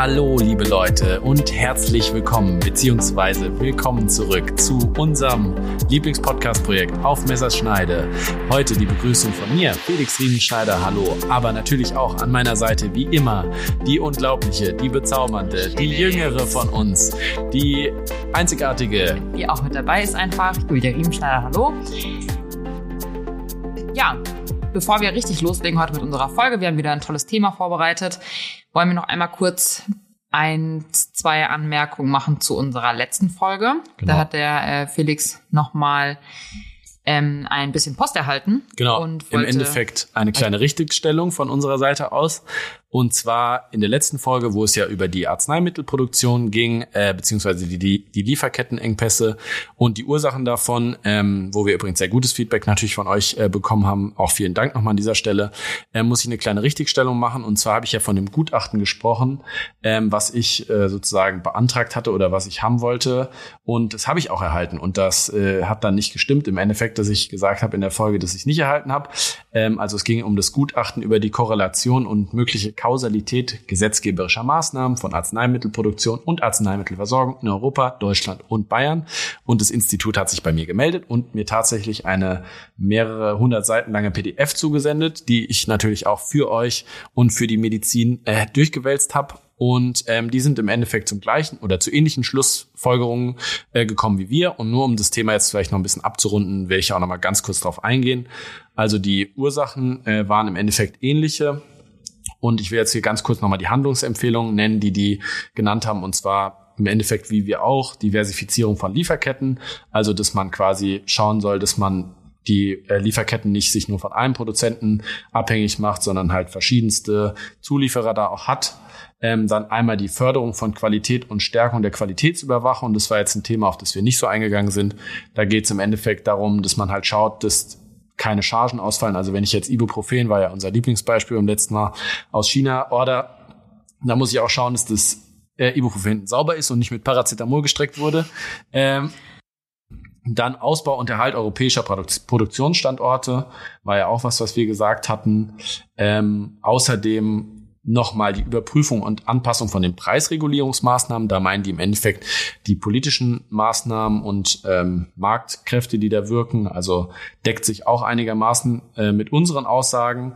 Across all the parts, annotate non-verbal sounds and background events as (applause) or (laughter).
Hallo, liebe Leute und herzlich willkommen beziehungsweise willkommen zurück zu unserem Lieblingspodcast-Projekt auf Messerschneide. Heute die Begrüßung von mir, Felix Riemenschneider. Hallo, aber natürlich auch an meiner Seite wie immer die unglaubliche, die bezaubernde, die jüngere von uns, die einzigartige. Die auch mit dabei ist einfach, Julia Riemenschneider. Hallo. Ja, bevor wir richtig loslegen heute mit unserer Folge, wir haben wieder ein tolles Thema vorbereitet, wollen wir noch einmal kurz ein, zwei Anmerkungen machen zu unserer letzten Folge. Genau. Da hat der äh, Felix nochmal ähm, ein bisschen Post erhalten. Genau. Und Im Endeffekt eine kleine Richtigstellung von unserer Seite aus. Und zwar in der letzten Folge, wo es ja über die Arzneimittelproduktion ging, äh, beziehungsweise die, die, die Lieferkettenengpässe und die Ursachen davon, ähm, wo wir übrigens sehr gutes Feedback natürlich von euch äh, bekommen haben. Auch vielen Dank nochmal an dieser Stelle. Äh, muss ich eine kleine Richtigstellung machen. Und zwar habe ich ja von dem Gutachten gesprochen, ähm, was ich äh, sozusagen beantragt hatte oder was ich haben wollte. Und das habe ich auch erhalten. Und das äh, hat dann nicht gestimmt. Im Endeffekt, dass ich gesagt habe in der Folge, dass ich es nicht erhalten habe. Ähm, also es ging um das Gutachten über die Korrelation und mögliche Kausalität gesetzgeberischer Maßnahmen von Arzneimittelproduktion und Arzneimittelversorgung in Europa, Deutschland und Bayern. Und das Institut hat sich bei mir gemeldet und mir tatsächlich eine mehrere hundert Seiten lange PDF zugesendet, die ich natürlich auch für euch und für die Medizin äh, durchgewälzt habe und ähm, die sind im Endeffekt zum gleichen oder zu ähnlichen Schlussfolgerungen äh, gekommen wie wir. Und nur um das Thema jetzt vielleicht noch ein bisschen abzurunden, werde ich auch noch mal ganz kurz drauf eingehen. Also die Ursachen äh, waren im Endeffekt ähnliche. Und ich will jetzt hier ganz kurz nochmal die Handlungsempfehlungen nennen, die die genannt haben. Und zwar im Endeffekt wie wir auch Diversifizierung von Lieferketten. Also, dass man quasi schauen soll, dass man die äh, Lieferketten nicht sich nur von einem Produzenten abhängig macht, sondern halt verschiedenste Zulieferer da auch hat. Ähm, dann einmal die Förderung von Qualität und Stärkung der Qualitätsüberwachung. Das war jetzt ein Thema, auf das wir nicht so eingegangen sind. Da geht es im Endeffekt darum, dass man halt schaut, dass keine Chargen ausfallen. Also wenn ich jetzt Ibuprofen, war ja unser Lieblingsbeispiel im letzten Mal aus China, order, da muss ich auch schauen, dass das äh, Ibuprofen sauber ist und nicht mit Paracetamol gestreckt wurde. Ähm, dann Ausbau und Erhalt europäischer Produk Produktionsstandorte war ja auch was, was wir gesagt hatten. Ähm, außerdem nochmal die Überprüfung und Anpassung von den Preisregulierungsmaßnahmen. Da meinen die im Endeffekt die politischen Maßnahmen und ähm, Marktkräfte, die da wirken. Also deckt sich auch einigermaßen äh, mit unseren Aussagen.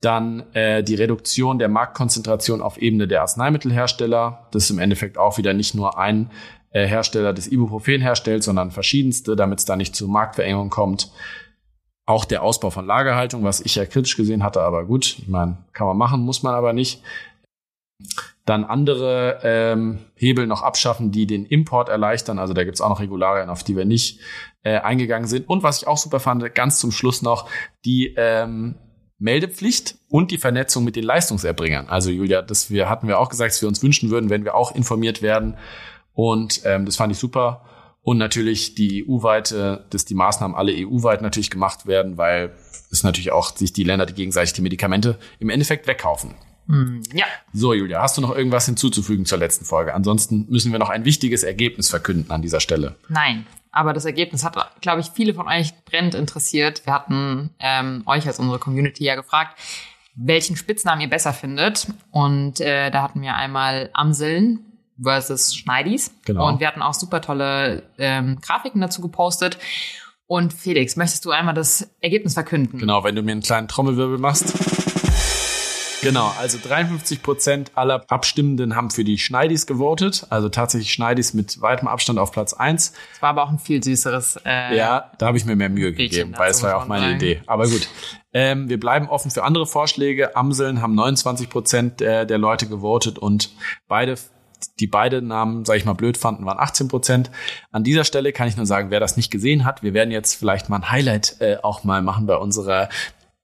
Dann äh, die Reduktion der Marktkonzentration auf Ebene der Arzneimittelhersteller. Das ist im Endeffekt auch wieder nicht nur ein äh, Hersteller des Ibuprofen herstellt, sondern verschiedenste, damit es da nicht zu Marktverengung kommt. Auch der Ausbau von Lagerhaltung, was ich ja kritisch gesehen hatte, aber gut, ich meine, kann man machen, muss man aber nicht. Dann andere ähm, Hebel noch abschaffen, die den Import erleichtern. Also da gibt's auch noch Regularien, auf die wir nicht äh, eingegangen sind. Und was ich auch super fand, ganz zum Schluss noch die ähm, Meldepflicht und die Vernetzung mit den Leistungserbringern. Also Julia, das wir hatten wir auch gesagt, dass wir uns wünschen würden, wenn wir auch informiert werden. Und ähm, das fand ich super. Und natürlich die EU-weite, dass die Maßnahmen alle EU-weit natürlich gemacht werden, weil es natürlich auch sich die Länder, die gegenseitig die Medikamente im Endeffekt wegkaufen. Mm, ja. So, Julia, hast du noch irgendwas hinzuzufügen zur letzten Folge? Ansonsten müssen wir noch ein wichtiges Ergebnis verkünden an dieser Stelle. Nein, aber das Ergebnis hat, glaube ich, viele von euch brennend interessiert. Wir hatten ähm, euch als unsere Community ja gefragt, welchen Spitznamen ihr besser findet. Und äh, da hatten wir einmal Amseln versus Schneidis. Genau. Und wir hatten auch super tolle ähm, Grafiken dazu gepostet. Und Felix, möchtest du einmal das Ergebnis verkünden? Genau, wenn du mir einen kleinen Trommelwirbel machst. Genau, also 53 Prozent aller Abstimmenden haben für die Schneidis gewotet. Also tatsächlich Schneidis mit weitem Abstand auf Platz eins. Es war aber auch ein viel süßeres. Äh, ja, da habe ich mir mehr Mühe gegeben, weil es war ja auch meine sagen. Idee. Aber gut, ähm, wir bleiben offen für andere Vorschläge. Amseln haben 29 Prozent der, der Leute gewotet und beide die beide Namen, sage ich mal, blöd fanden, waren 18 Prozent. An dieser Stelle kann ich nur sagen, wer das nicht gesehen hat, wir werden jetzt vielleicht mal ein Highlight äh, auch mal machen bei unserer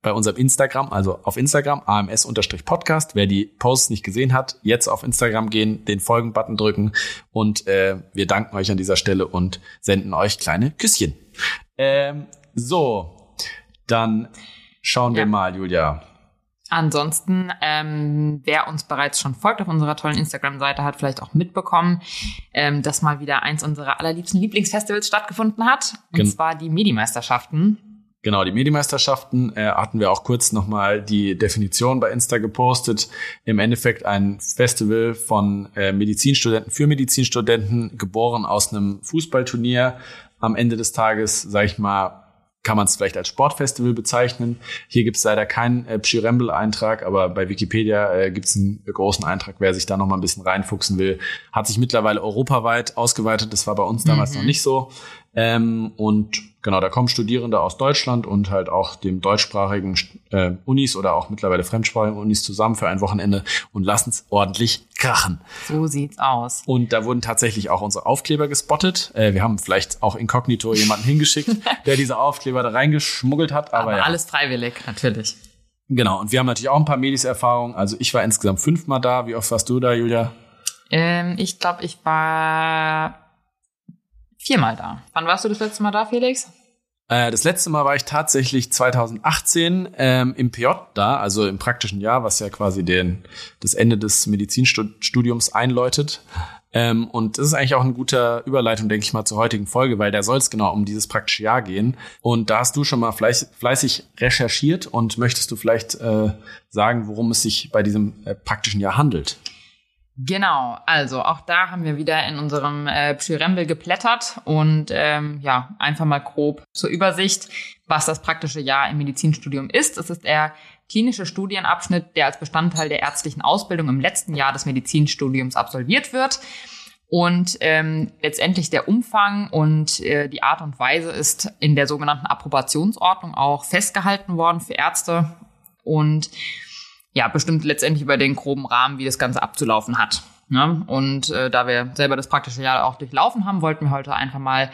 bei unserem Instagram, also auf Instagram, ams-podcast. Wer die Posts nicht gesehen hat, jetzt auf Instagram gehen, den Folgen-Button drücken und äh, wir danken euch an dieser Stelle und senden euch kleine Küsschen. Ähm, so, dann schauen ja. wir mal, Julia. Ansonsten, ähm, wer uns bereits schon folgt auf unserer tollen Instagram-Seite, hat vielleicht auch mitbekommen, ähm, dass mal wieder eins unserer allerliebsten Lieblingsfestivals stattgefunden hat. Und Gen zwar die Medi-Meisterschaften. Genau, die Medienmeisterschaften äh, hatten wir auch kurz nochmal die Definition bei Insta gepostet. Im Endeffekt ein Festival von äh, Medizinstudenten für Medizinstudenten, geboren aus einem Fußballturnier. Am Ende des Tages, sag ich mal, kann man es vielleicht als Sportfestival bezeichnen. Hier gibt es leider keinen äh, Pschirembel-Eintrag, aber bei Wikipedia äh, gibt es einen großen Eintrag, wer sich da noch mal ein bisschen reinfuchsen will. Hat sich mittlerweile europaweit ausgeweitet, das war bei uns damals mhm. noch nicht so. Ähm, und genau, da kommen Studierende aus Deutschland und halt auch dem deutschsprachigen äh, Unis oder auch mittlerweile fremdsprachigen Unis zusammen für ein Wochenende und lassen es ordentlich krachen. So sieht's aus. Und da wurden tatsächlich auch unsere Aufkleber gespottet. Äh, wir haben vielleicht auch inkognito jemanden hingeschickt, (laughs) der diese Aufkleber da reingeschmuggelt hat. Aber, aber ja. alles freiwillig, natürlich. Genau, und wir haben natürlich auch ein paar Medis-Erfahrungen. Also ich war insgesamt fünfmal da. Wie oft warst du da, Julia? Ähm, ich glaube, ich war viermal da. Wann warst du das letzte Mal da, Felix? Äh, das letzte Mal war ich tatsächlich 2018 ähm, im PJ da, also im praktischen Jahr, was ja quasi den, das Ende des Medizinstudiums einläutet. Ähm, und das ist eigentlich auch eine gute Überleitung, denke ich mal, zur heutigen Folge, weil da soll es genau um dieses praktische Jahr gehen. Und da hast du schon mal fleißig, fleißig recherchiert und möchtest du vielleicht äh, sagen, worum es sich bei diesem äh, praktischen Jahr handelt? Genau, also auch da haben wir wieder in unserem äh, Pschirembel geplättert und ähm, ja, einfach mal grob zur Übersicht, was das praktische Jahr im Medizinstudium ist. Es ist der klinische Studienabschnitt, der als Bestandteil der ärztlichen Ausbildung im letzten Jahr des Medizinstudiums absolviert wird. Und ähm, letztendlich der Umfang und äh, die Art und Weise ist in der sogenannten Approbationsordnung auch festgehalten worden für Ärzte. Und ja, bestimmt letztendlich über den groben Rahmen, wie das Ganze abzulaufen hat. Ne? Und äh, da wir selber das praktische Jahr auch durchlaufen haben, wollten wir heute einfach mal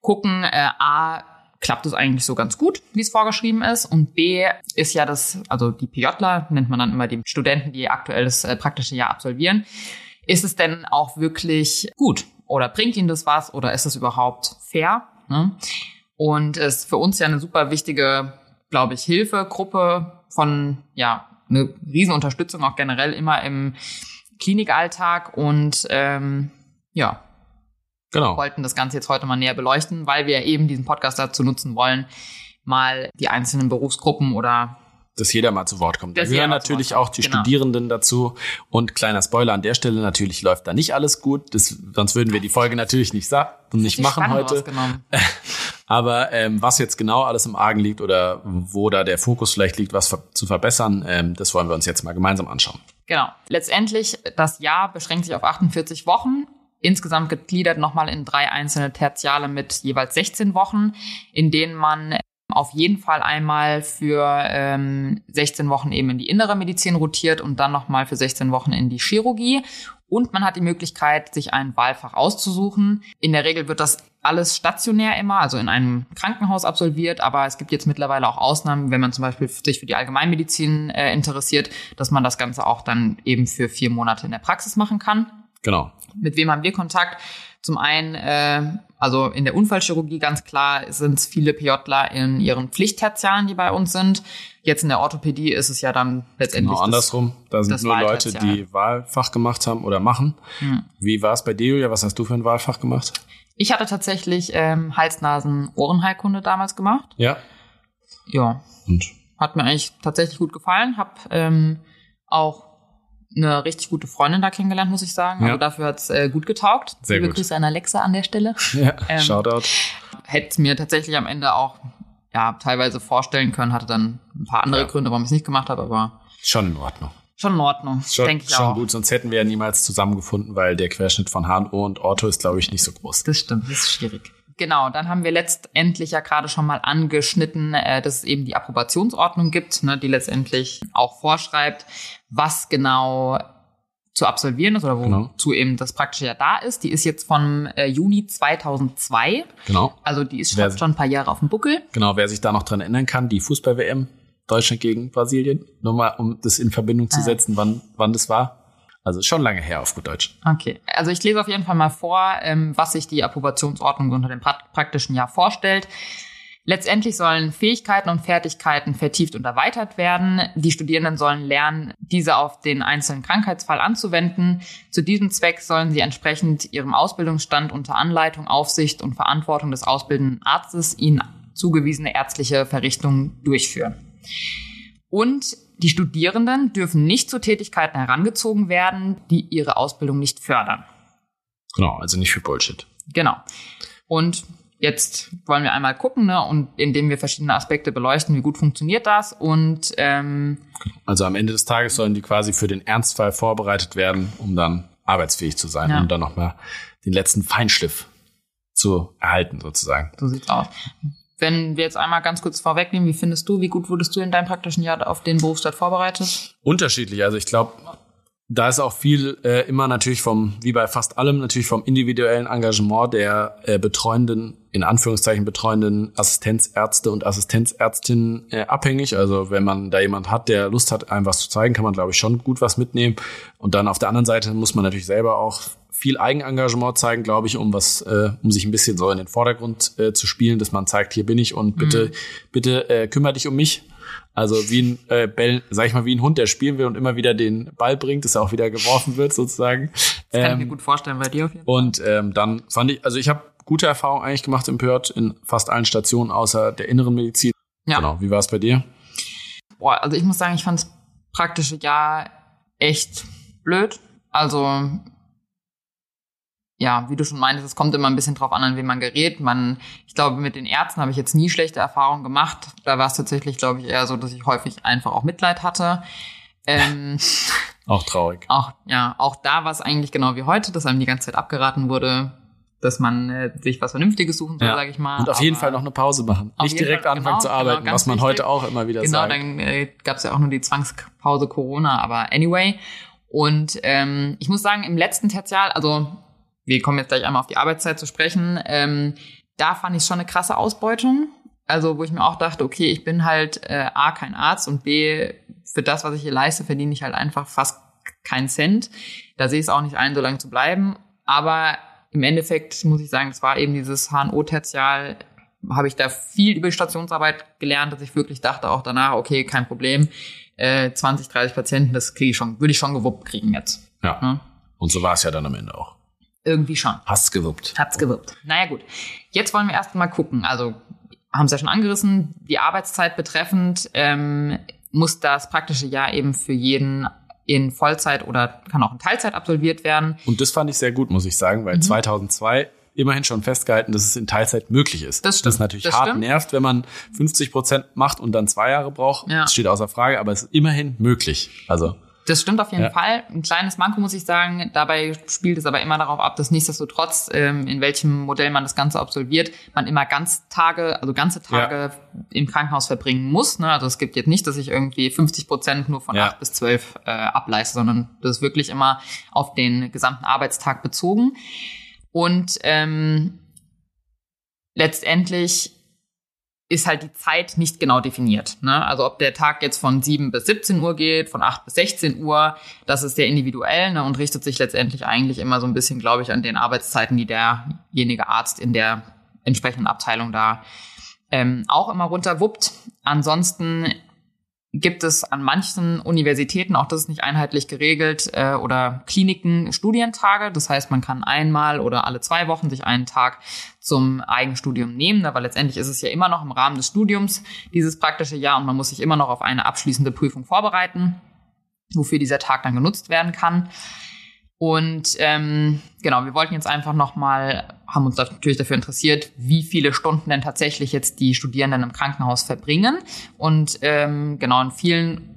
gucken, äh, A, klappt es eigentlich so ganz gut, wie es vorgeschrieben ist. Und B ist ja das, also die PJler nennt man dann immer die Studenten, die aktuell das äh, praktische Jahr absolvieren. Ist es denn auch wirklich gut? Oder bringt ihnen das was? Oder ist es überhaupt fair? Ne? Und es ist für uns ja eine super wichtige, glaube ich, Hilfegruppe von ja, eine Riesenunterstützung auch generell immer im Klinikalltag und ähm, ja, genau. wollten das Ganze jetzt heute mal näher beleuchten, weil wir eben diesen Podcast dazu nutzen wollen, mal die einzelnen Berufsgruppen oder dass jeder mal zu Wort kommt. Da gehören natürlich auch die genau. Studierenden dazu. Und kleiner Spoiler an der Stelle, natürlich läuft da nicht alles gut. Das, sonst würden wir die Folge natürlich nicht, nicht machen heute. (laughs) Aber ähm, was jetzt genau alles im Argen liegt oder wo da der Fokus vielleicht liegt, was zu verbessern, ähm, das wollen wir uns jetzt mal gemeinsam anschauen. Genau. Letztendlich, das Jahr beschränkt sich auf 48 Wochen. Insgesamt gegliedert nochmal in drei einzelne Tertiale mit jeweils 16 Wochen, in denen man auf jeden Fall einmal für ähm, 16 Wochen eben in die innere Medizin rotiert und dann nochmal für 16 Wochen in die Chirurgie. Und man hat die Möglichkeit, sich ein Wahlfach auszusuchen. In der Regel wird das alles stationär immer, also in einem Krankenhaus absolviert, aber es gibt jetzt mittlerweile auch Ausnahmen, wenn man zum Beispiel sich für die Allgemeinmedizin äh, interessiert, dass man das Ganze auch dann eben für vier Monate in der Praxis machen kann. Genau. Mit wem haben wir Kontakt? Zum einen, äh, also in der Unfallchirurgie ganz klar sind es viele PJler in ihren Pflichttertialen, die bei uns sind. Jetzt in der Orthopädie ist es ja dann letztendlich. Genau, andersrum. Da sind nur Leute, die Wahlfach gemacht haben oder machen. Hm. Wie war es bei dir, Julia? Was hast du für ein Wahlfach gemacht? Ich hatte tatsächlich ähm, Hals-Nasen-Ohrenheilkunde damals gemacht. Ja. Ja. Und? Hat mir eigentlich tatsächlich gut gefallen. Hab ähm, auch eine richtig gute Freundin da kennengelernt, muss ich sagen. Ja. Also dafür hat's äh, gut getaugt. Sehr Liebe gut. Grüße an Alexa an der Stelle. Ja, (laughs) ähm, Shoutout. Hätte mir tatsächlich am Ende auch ja, teilweise vorstellen können, hatte dann ein paar andere ja. Gründe, warum ich es nicht gemacht habe, aber schon in Ordnung. Schon in Ordnung, denke ich schon auch. Schon gut, sonst hätten wir ja niemals zusammengefunden, weil der Querschnitt von HNO und Ortho ist, glaube ich, nicht so groß. Das stimmt, das ist schwierig. Genau, dann haben wir letztendlich ja gerade schon mal angeschnitten, äh, dass es eben die Approbationsordnung gibt, ne, die letztendlich auch vorschreibt, was genau zu absolvieren ist oder wozu genau. eben das praktische Jahr da ist. Die ist jetzt von äh, Juni 2002. Genau. Also die ist wer, schon ein paar Jahre auf dem Buckel. Genau, wer sich da noch dran erinnern kann, die Fußball-WM Deutschland gegen Brasilien. Nur mal, um das in Verbindung zu ah. setzen, wann, wann das war. Also schon lange her auf gut Deutsch. Okay, also ich lese auf jeden Fall mal vor, ähm, was sich die Approbationsordnung unter dem praktischen Jahr vorstellt. Letztendlich sollen Fähigkeiten und Fertigkeiten vertieft und erweitert werden. Die Studierenden sollen lernen, diese auf den einzelnen Krankheitsfall anzuwenden. Zu diesem Zweck sollen sie entsprechend ihrem Ausbildungsstand unter Anleitung, Aufsicht und Verantwortung des ausbildenden Arztes ihnen zugewiesene ärztliche Verrichtungen durchführen. Und die Studierenden dürfen nicht zu Tätigkeiten herangezogen werden, die ihre Ausbildung nicht fördern. Genau, also nicht für Bullshit. Genau. Und jetzt wollen wir einmal gucken, ne, und indem wir verschiedene Aspekte beleuchten, wie gut funktioniert das und ähm, also am Ende des Tages sollen die quasi für den Ernstfall vorbereitet werden, um dann arbeitsfähig zu sein ja. und dann nochmal den letzten Feinschliff zu erhalten, sozusagen. So sieht's aus. Wenn wir jetzt einmal ganz kurz vorwegnehmen, wie findest du, wie gut wurdest du in deinem praktischen Jahr auf den Berufsstaat vorbereitet? Unterschiedlich. Also ich glaube, da ist auch viel äh, immer natürlich vom, wie bei fast allem, natürlich vom individuellen Engagement der äh, betreuenden, in Anführungszeichen betreuenden Assistenzärzte und Assistenzärztinnen äh, abhängig. Also wenn man da jemand hat, der Lust hat, einem was zu zeigen, kann man, glaube ich, schon gut was mitnehmen. Und dann auf der anderen Seite muss man natürlich selber auch viel Eigenengagement zeigen, glaube ich, um was, äh, um sich ein bisschen so in den Vordergrund äh, zu spielen, dass man zeigt, hier bin ich und bitte, mhm. bitte äh, kümmere dich um mich. Also wie ein äh, Bell, sag ich mal, wie ein Hund, der spielen will und immer wieder den Ball bringt, dass er auch wieder geworfen wird, sozusagen. Das kann ähm, ich mir ähm, gut vorstellen bei dir auf jeden Fall. Und ähm, dann fand ich, also ich habe gute Erfahrungen eigentlich gemacht im Pört in fast allen Stationen außer der inneren Medizin. Ja. Genau. Wie war es bei dir? Boah, also ich muss sagen, ich fand das praktische Jahr echt blöd. Also ja, wie du schon meintest, es kommt immer ein bisschen drauf an, an wen man gerät. Man, ich glaube, mit den Ärzten habe ich jetzt nie schlechte Erfahrungen gemacht. Da war es tatsächlich, glaube ich, eher so, dass ich häufig einfach auch Mitleid hatte. Ähm, (laughs) auch traurig. Auch, ja, auch da war es eigentlich genau wie heute, dass einem die ganze Zeit abgeraten wurde, dass man äh, sich was Vernünftiges suchen soll, ja. sage ich mal. Und auf jeden Fall noch eine Pause machen. Nicht direkt Fall, anfangen genau, zu arbeiten, genau, was man wichtig. heute auch immer wieder genau, sagt. Genau, dann äh, gab es ja auch nur die Zwangspause Corona, aber anyway. Und ähm, ich muss sagen, im letzten Tertial, also wir kommen jetzt gleich einmal auf die Arbeitszeit zu sprechen, ähm, da fand ich schon eine krasse Ausbeutung. Also wo ich mir auch dachte, okay, ich bin halt äh, A, kein Arzt und B, für das, was ich hier leiste, verdiene ich halt einfach fast keinen Cent. Da sehe ich es auch nicht ein, so lange zu bleiben. Aber im Endeffekt muss ich sagen, es war eben dieses HNO-Tertial, habe ich da viel über die Stationsarbeit gelernt, dass ich wirklich dachte auch danach, okay, kein Problem, äh, 20, 30 Patienten, das kriege ich schon, würde ich schon gewuppt kriegen jetzt. Ja. ja? Und so war es ja dann am Ende auch. Irgendwie schon. Hat's gewuppt. Hat's gewuppt. Naja gut. Jetzt wollen wir erst mal gucken. Also haben es ja schon angerissen, die Arbeitszeit betreffend ähm, muss das praktische Jahr eben für jeden in Vollzeit oder kann auch in Teilzeit absolviert werden. Und das fand ich sehr gut, muss ich sagen, weil mhm. 2002 immerhin schon festgehalten, dass es in Teilzeit möglich ist. Das, stimmt. das natürlich das hart stimmt. nervt, wenn man 50 Prozent macht und dann zwei Jahre braucht. Ja. Das steht außer Frage, aber es ist immerhin möglich. Also das stimmt auf jeden ja. Fall. Ein kleines Manko muss ich sagen. Dabei spielt es aber immer darauf ab, dass nichtsdestotrotz, ähm, in welchem Modell man das Ganze absolviert, man immer ganz Tage, also ganze Tage ja. im Krankenhaus verbringen muss. Ne? Also es gibt jetzt nicht, dass ich irgendwie 50 Prozent nur von ja. 8 bis 12 äh, ableiste, sondern das ist wirklich immer auf den gesamten Arbeitstag bezogen. Und ähm, letztendlich ist halt die Zeit nicht genau definiert. Ne? Also ob der Tag jetzt von 7 bis 17 Uhr geht, von 8 bis 16 Uhr, das ist sehr individuell ne? und richtet sich letztendlich eigentlich immer so ein bisschen, glaube ich, an den Arbeitszeiten, die derjenige Arzt in der entsprechenden Abteilung da ähm, auch immer runterwuppt. Ansonsten gibt es an manchen Universitäten, auch das ist nicht einheitlich geregelt, äh, oder Kliniken Studientage. Das heißt, man kann einmal oder alle zwei Wochen sich einen Tag zum Eigenstudium nehmen, aber letztendlich ist es ja immer noch im Rahmen des Studiums dieses praktische Jahr und man muss sich immer noch auf eine abschließende Prüfung vorbereiten, wofür dieser Tag dann genutzt werden kann. Und ähm, genau, wir wollten jetzt einfach nochmal, haben uns natürlich dafür interessiert, wie viele Stunden denn tatsächlich jetzt die Studierenden im Krankenhaus verbringen. Und ähm, genau, in vielen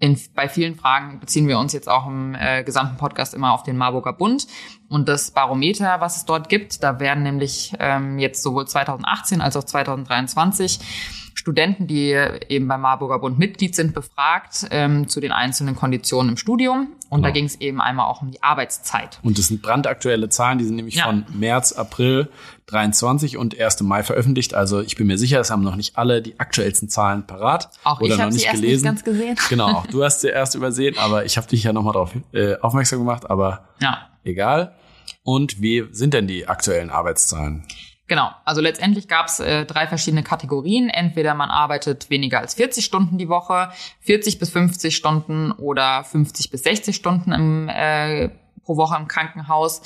in, bei vielen Fragen beziehen wir uns jetzt auch im äh, gesamten Podcast immer auf den Marburger Bund und das Barometer, was es dort gibt. Da werden nämlich ähm, jetzt sowohl 2018 als auch 2023 Studenten, die eben beim Marburger Bund Mitglied sind, befragt ähm, zu den einzelnen Konditionen im Studium. Und genau. da ging es eben einmal auch um die Arbeitszeit. Und das sind brandaktuelle Zahlen, die sind nämlich ja. von März, April 23 und 1. Mai veröffentlicht. Also ich bin mir sicher, es haben noch nicht alle die aktuellsten Zahlen parat. Auch oder ich habe sie erst gelesen. nicht ganz gesehen. (laughs) Genau, auch du hast sie erst übersehen, aber ich habe dich ja nochmal darauf äh, aufmerksam gemacht. Aber ja. egal. Und wie sind denn die aktuellen Arbeitszahlen? Genau, also letztendlich gab es äh, drei verschiedene Kategorien. Entweder man arbeitet weniger als 40 Stunden die Woche, 40 bis 50 Stunden oder 50 bis 60 Stunden im, äh, pro Woche im Krankenhaus.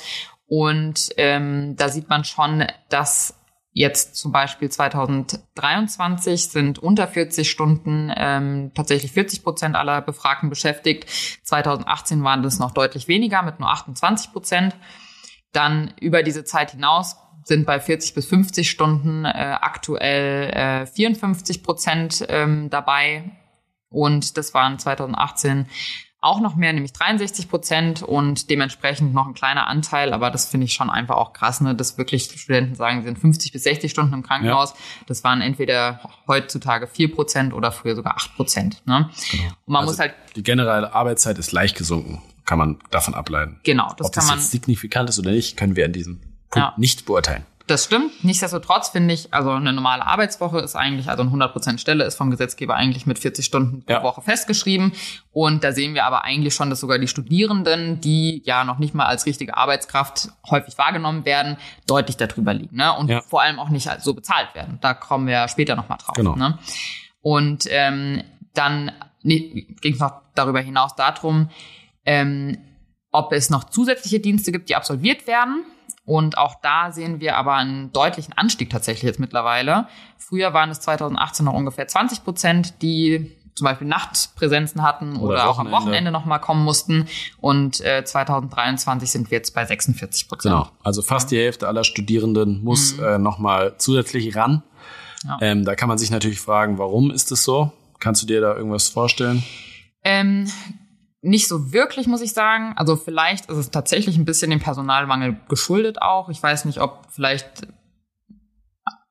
Und ähm, da sieht man schon, dass Jetzt zum Beispiel 2023 sind unter 40 Stunden ähm, tatsächlich 40 Prozent aller Befragten beschäftigt. 2018 waren das noch deutlich weniger mit nur 28 Prozent. Dann über diese Zeit hinaus sind bei 40 bis 50 Stunden äh, aktuell äh, 54 Prozent ähm, dabei. Und das waren 2018 auch noch mehr, nämlich 63 Prozent und dementsprechend noch ein kleiner Anteil, aber das finde ich schon einfach auch krass, ne, dass wirklich Studenten sagen, sie sind 50 bis 60 Stunden im Krankenhaus. Ja. Das waren entweder heutzutage 4 Prozent oder früher sogar 8 Prozent. Ne? Genau. Und man also muss halt. Die generelle Arbeitszeit ist leicht gesunken, kann man davon ableiten. Genau, das Ob kann das man. Jetzt signifikant ist oder nicht, können wir an diesem Punkt ja. nicht beurteilen. Das stimmt. Nichtsdestotrotz finde ich, also eine normale Arbeitswoche ist eigentlich, also eine 100% Stelle ist vom Gesetzgeber eigentlich mit 40 Stunden pro ja. Woche festgeschrieben. Und da sehen wir aber eigentlich schon, dass sogar die Studierenden, die ja noch nicht mal als richtige Arbeitskraft häufig wahrgenommen werden, deutlich darüber liegen. Ne? Und ja. vor allem auch nicht so bezahlt werden. Da kommen wir später nochmal drauf. Genau. Ne? Und ähm, dann nee, ging es noch darüber hinaus darum, ähm, ob es noch zusätzliche Dienste gibt, die absolviert werden. Und auch da sehen wir aber einen deutlichen Anstieg tatsächlich jetzt mittlerweile. Früher waren es 2018 noch ungefähr 20 Prozent, die zum Beispiel Nachtpräsenzen hatten oder, oder auch am Wochenende nochmal kommen mussten. Und äh, 2023 sind wir jetzt bei 46 Prozent. Genau, also fast die Hälfte aller Studierenden muss mhm. äh, nochmal zusätzlich ran. Ja. Ähm, da kann man sich natürlich fragen, warum ist es so? Kannst du dir da irgendwas vorstellen? Ähm, nicht so wirklich, muss ich sagen. Also vielleicht ist es tatsächlich ein bisschen dem Personalmangel geschuldet auch. Ich weiß nicht, ob vielleicht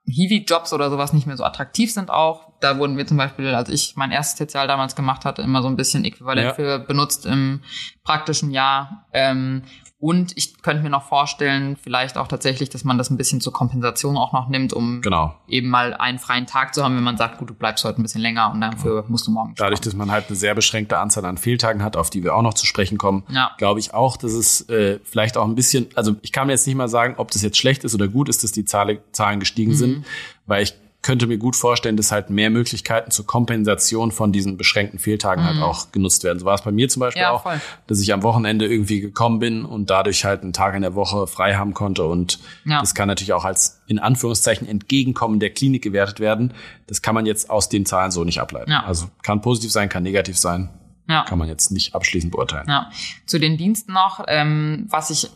Hiwi-Jobs oder sowas nicht mehr so attraktiv sind auch. Da wurden wir zum Beispiel, als ich mein erstes Sozial damals gemacht hatte, immer so ein bisschen äquivalent ja. für benutzt im praktischen Jahr. Ähm, und ich könnte mir noch vorstellen, vielleicht auch tatsächlich, dass man das ein bisschen zur Kompensation auch noch nimmt, um genau. eben mal einen freien Tag zu haben, wenn man sagt, gut, du bleibst heute ein bisschen länger und dafür musst du morgen. Dadurch, dass man halt eine sehr beschränkte Anzahl an Fehltagen hat, auf die wir auch noch zu sprechen kommen, ja. glaube ich auch, dass es äh, vielleicht auch ein bisschen, also ich kann mir jetzt nicht mal sagen, ob das jetzt schlecht ist oder gut ist, dass die Zahlen gestiegen mhm. sind, weil ich könnte mir gut vorstellen, dass halt mehr Möglichkeiten zur Kompensation von diesen beschränkten Fehltagen halt mhm. halt auch genutzt werden. So war es bei mir zum Beispiel ja, auch, voll. dass ich am Wochenende irgendwie gekommen bin und dadurch halt einen Tag in der Woche frei haben konnte. Und ja. das kann natürlich auch als in Anführungszeichen Entgegenkommen der Klinik gewertet werden. Das kann man jetzt aus den Zahlen so nicht ableiten. Ja. Also kann positiv sein, kann negativ sein. Ja. Kann man jetzt nicht abschließend beurteilen. Ja. Zu den Diensten noch, ähm, was ich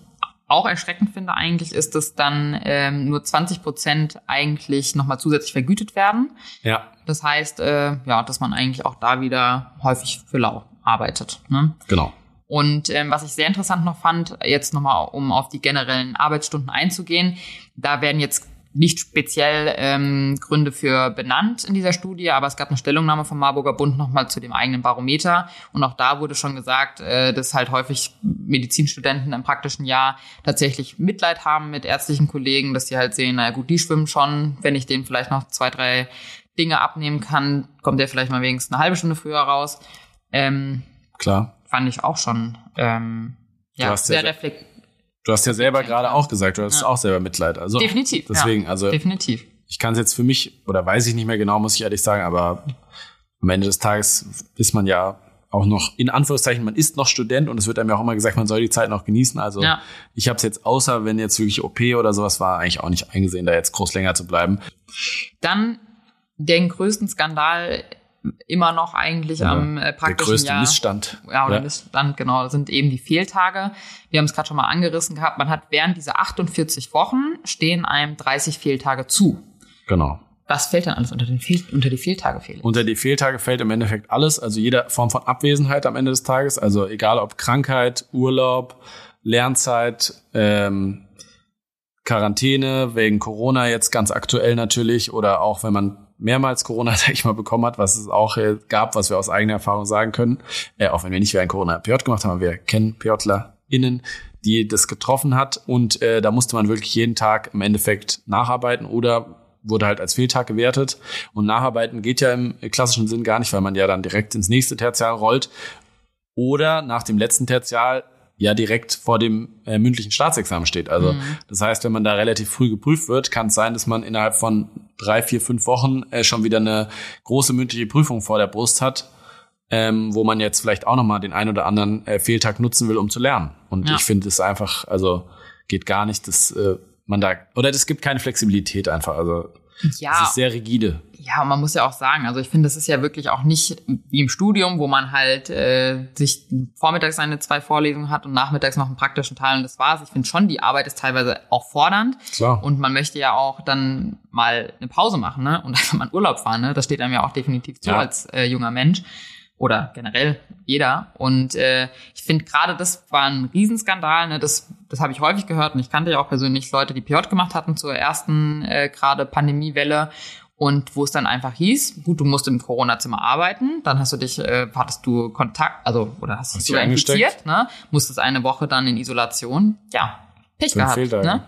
auch erschreckend finde eigentlich, ist, dass dann ähm, nur 20 Prozent eigentlich nochmal zusätzlich vergütet werden. Ja. Das heißt, äh, ja, dass man eigentlich auch da wieder häufig für lau arbeitet. Ne? Genau. Und ähm, was ich sehr interessant noch fand, jetzt nochmal, um auf die generellen Arbeitsstunden einzugehen, da werden jetzt nicht speziell ähm, Gründe für benannt in dieser Studie, aber es gab eine Stellungnahme vom Marburger Bund nochmal zu dem eigenen Barometer. Und auch da wurde schon gesagt, äh, dass halt häufig Medizinstudenten im praktischen Jahr tatsächlich Mitleid haben mit ärztlichen Kollegen, dass die halt sehen, naja gut, die schwimmen schon, wenn ich denen vielleicht noch zwei, drei Dinge abnehmen kann, kommt der vielleicht mal wenigstens eine halbe Stunde früher raus. Ähm, Klar. Fand ich auch schon ähm, ja, sehr reflektiert Du hast ja selber gerade auch gesagt, du hast ja. auch selber Mitleid. Also definitiv. Deswegen, ja, also definitiv. Ich kann es jetzt für mich oder weiß ich nicht mehr genau, muss ich ehrlich sagen, aber am Ende des Tages ist man ja auch noch in Anführungszeichen, man ist noch Student und es wird einem ja auch immer gesagt, man soll die Zeit noch genießen. Also ja. ich habe es jetzt außer wenn jetzt wirklich OP oder sowas war, eigentlich auch nicht eingesehen, da jetzt groß länger zu bleiben. Dann den größten Skandal immer noch eigentlich ja, am äh, praktischen der größte Jahr. Missstand. Ja, oder ja. Missstand, genau, sind eben die Fehltage. Wir haben es gerade schon mal angerissen gehabt. Man hat während dieser 48 Wochen stehen einem 30 Fehltage zu. Genau. Was fällt dann alles unter, den Fehl unter die Fehltage? Felix? Unter die Fehltage fällt im Endeffekt alles, also jede Form von Abwesenheit am Ende des Tages, also egal ob Krankheit, Urlaub, Lernzeit, ähm, Quarantäne wegen Corona jetzt ganz aktuell natürlich oder auch wenn man mehrmals Corona, (laughs) sag ich mal, bekommen hat, was es auch äh, gab, was wir aus eigener Erfahrung sagen können. Äh, auch wenn wir nicht wie ein Corona-PJ gemacht haben, wir kennen PJlerInnen, die das getroffen hat. Und äh, da musste man wirklich jeden Tag im Endeffekt nacharbeiten oder wurde halt als Fehltag gewertet. Und nacharbeiten geht ja im klassischen Sinn gar nicht, weil man ja dann direkt ins nächste Tertial rollt. Oder nach dem letzten Tertial ja direkt vor dem äh, mündlichen Staatsexamen steht. Also mhm. das heißt, wenn man da relativ früh geprüft wird, kann es sein, dass man innerhalb von drei, vier, fünf Wochen äh, schon wieder eine große mündliche Prüfung vor der Brust hat, ähm, wo man jetzt vielleicht auch nochmal den ein oder anderen äh, Fehltag nutzen will, um zu lernen. Und ja. ich finde es einfach, also geht gar nicht. Das äh, man da, oder es gibt keine Flexibilität einfach. Also Ja. es ist sehr rigide. Ja, und man muss ja auch sagen, also ich finde, das ist ja wirklich auch nicht wie im Studium, wo man halt äh, sich vormittags seine zwei Vorlesungen hat und nachmittags noch einen praktischen Teil und das war's. Ich finde schon, die Arbeit ist teilweise auch fordernd Klar. und man möchte ja auch dann mal eine Pause machen ne? und (laughs) einfach mal in Urlaub fahren. Ne? Das steht einem ja auch definitiv zu Ja. als äh, junger Mensch oder generell jeder. Und äh, ich finde gerade das war ein Riesenskandal. Ne? Das, das habe ich häufig gehört und ich kannte ja auch persönlich Leute, die PJ gemacht hatten zur ersten äh, gerade Pandemiewelle und wo es dann einfach hieß, gut, du musst im Corona-Zimmer arbeiten, dann hast du dich, äh, hattest du Kontakt, also oder hast dich dich sogar infiziert, ne? musstest eine Woche dann in Isolation. Ja, Pech Fünf gehabt. Ne?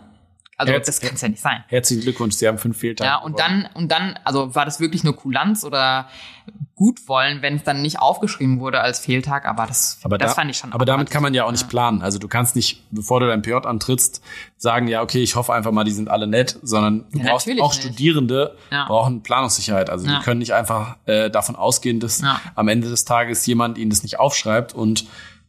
Also Jetzt- das kann es ja nicht sein. Herzlichen Glückwunsch, Sie haben fünf Fehltage. Ja, und dann, und dann, also war das wirklich nur Kulanz oder Gutwollen, wenn es dann nicht aufgeschrieben wurde als Fehltag, aber das, Aber, das da, fand ich schon. aber damit kann man ja auch nicht planen. Also du kannst nicht, bevor du dein PJ antrittst, sagen, ja, okay, ich hoffe einfach mal, die sind alle nett, sondern du Ja, brauchst auch nicht. Studierende Ja. brauchen Planungssicherheit. Also Ja. die können nicht einfach äh, davon ausgehen, dass am Ende des Tages jemand ihnen das nicht aufschreibt und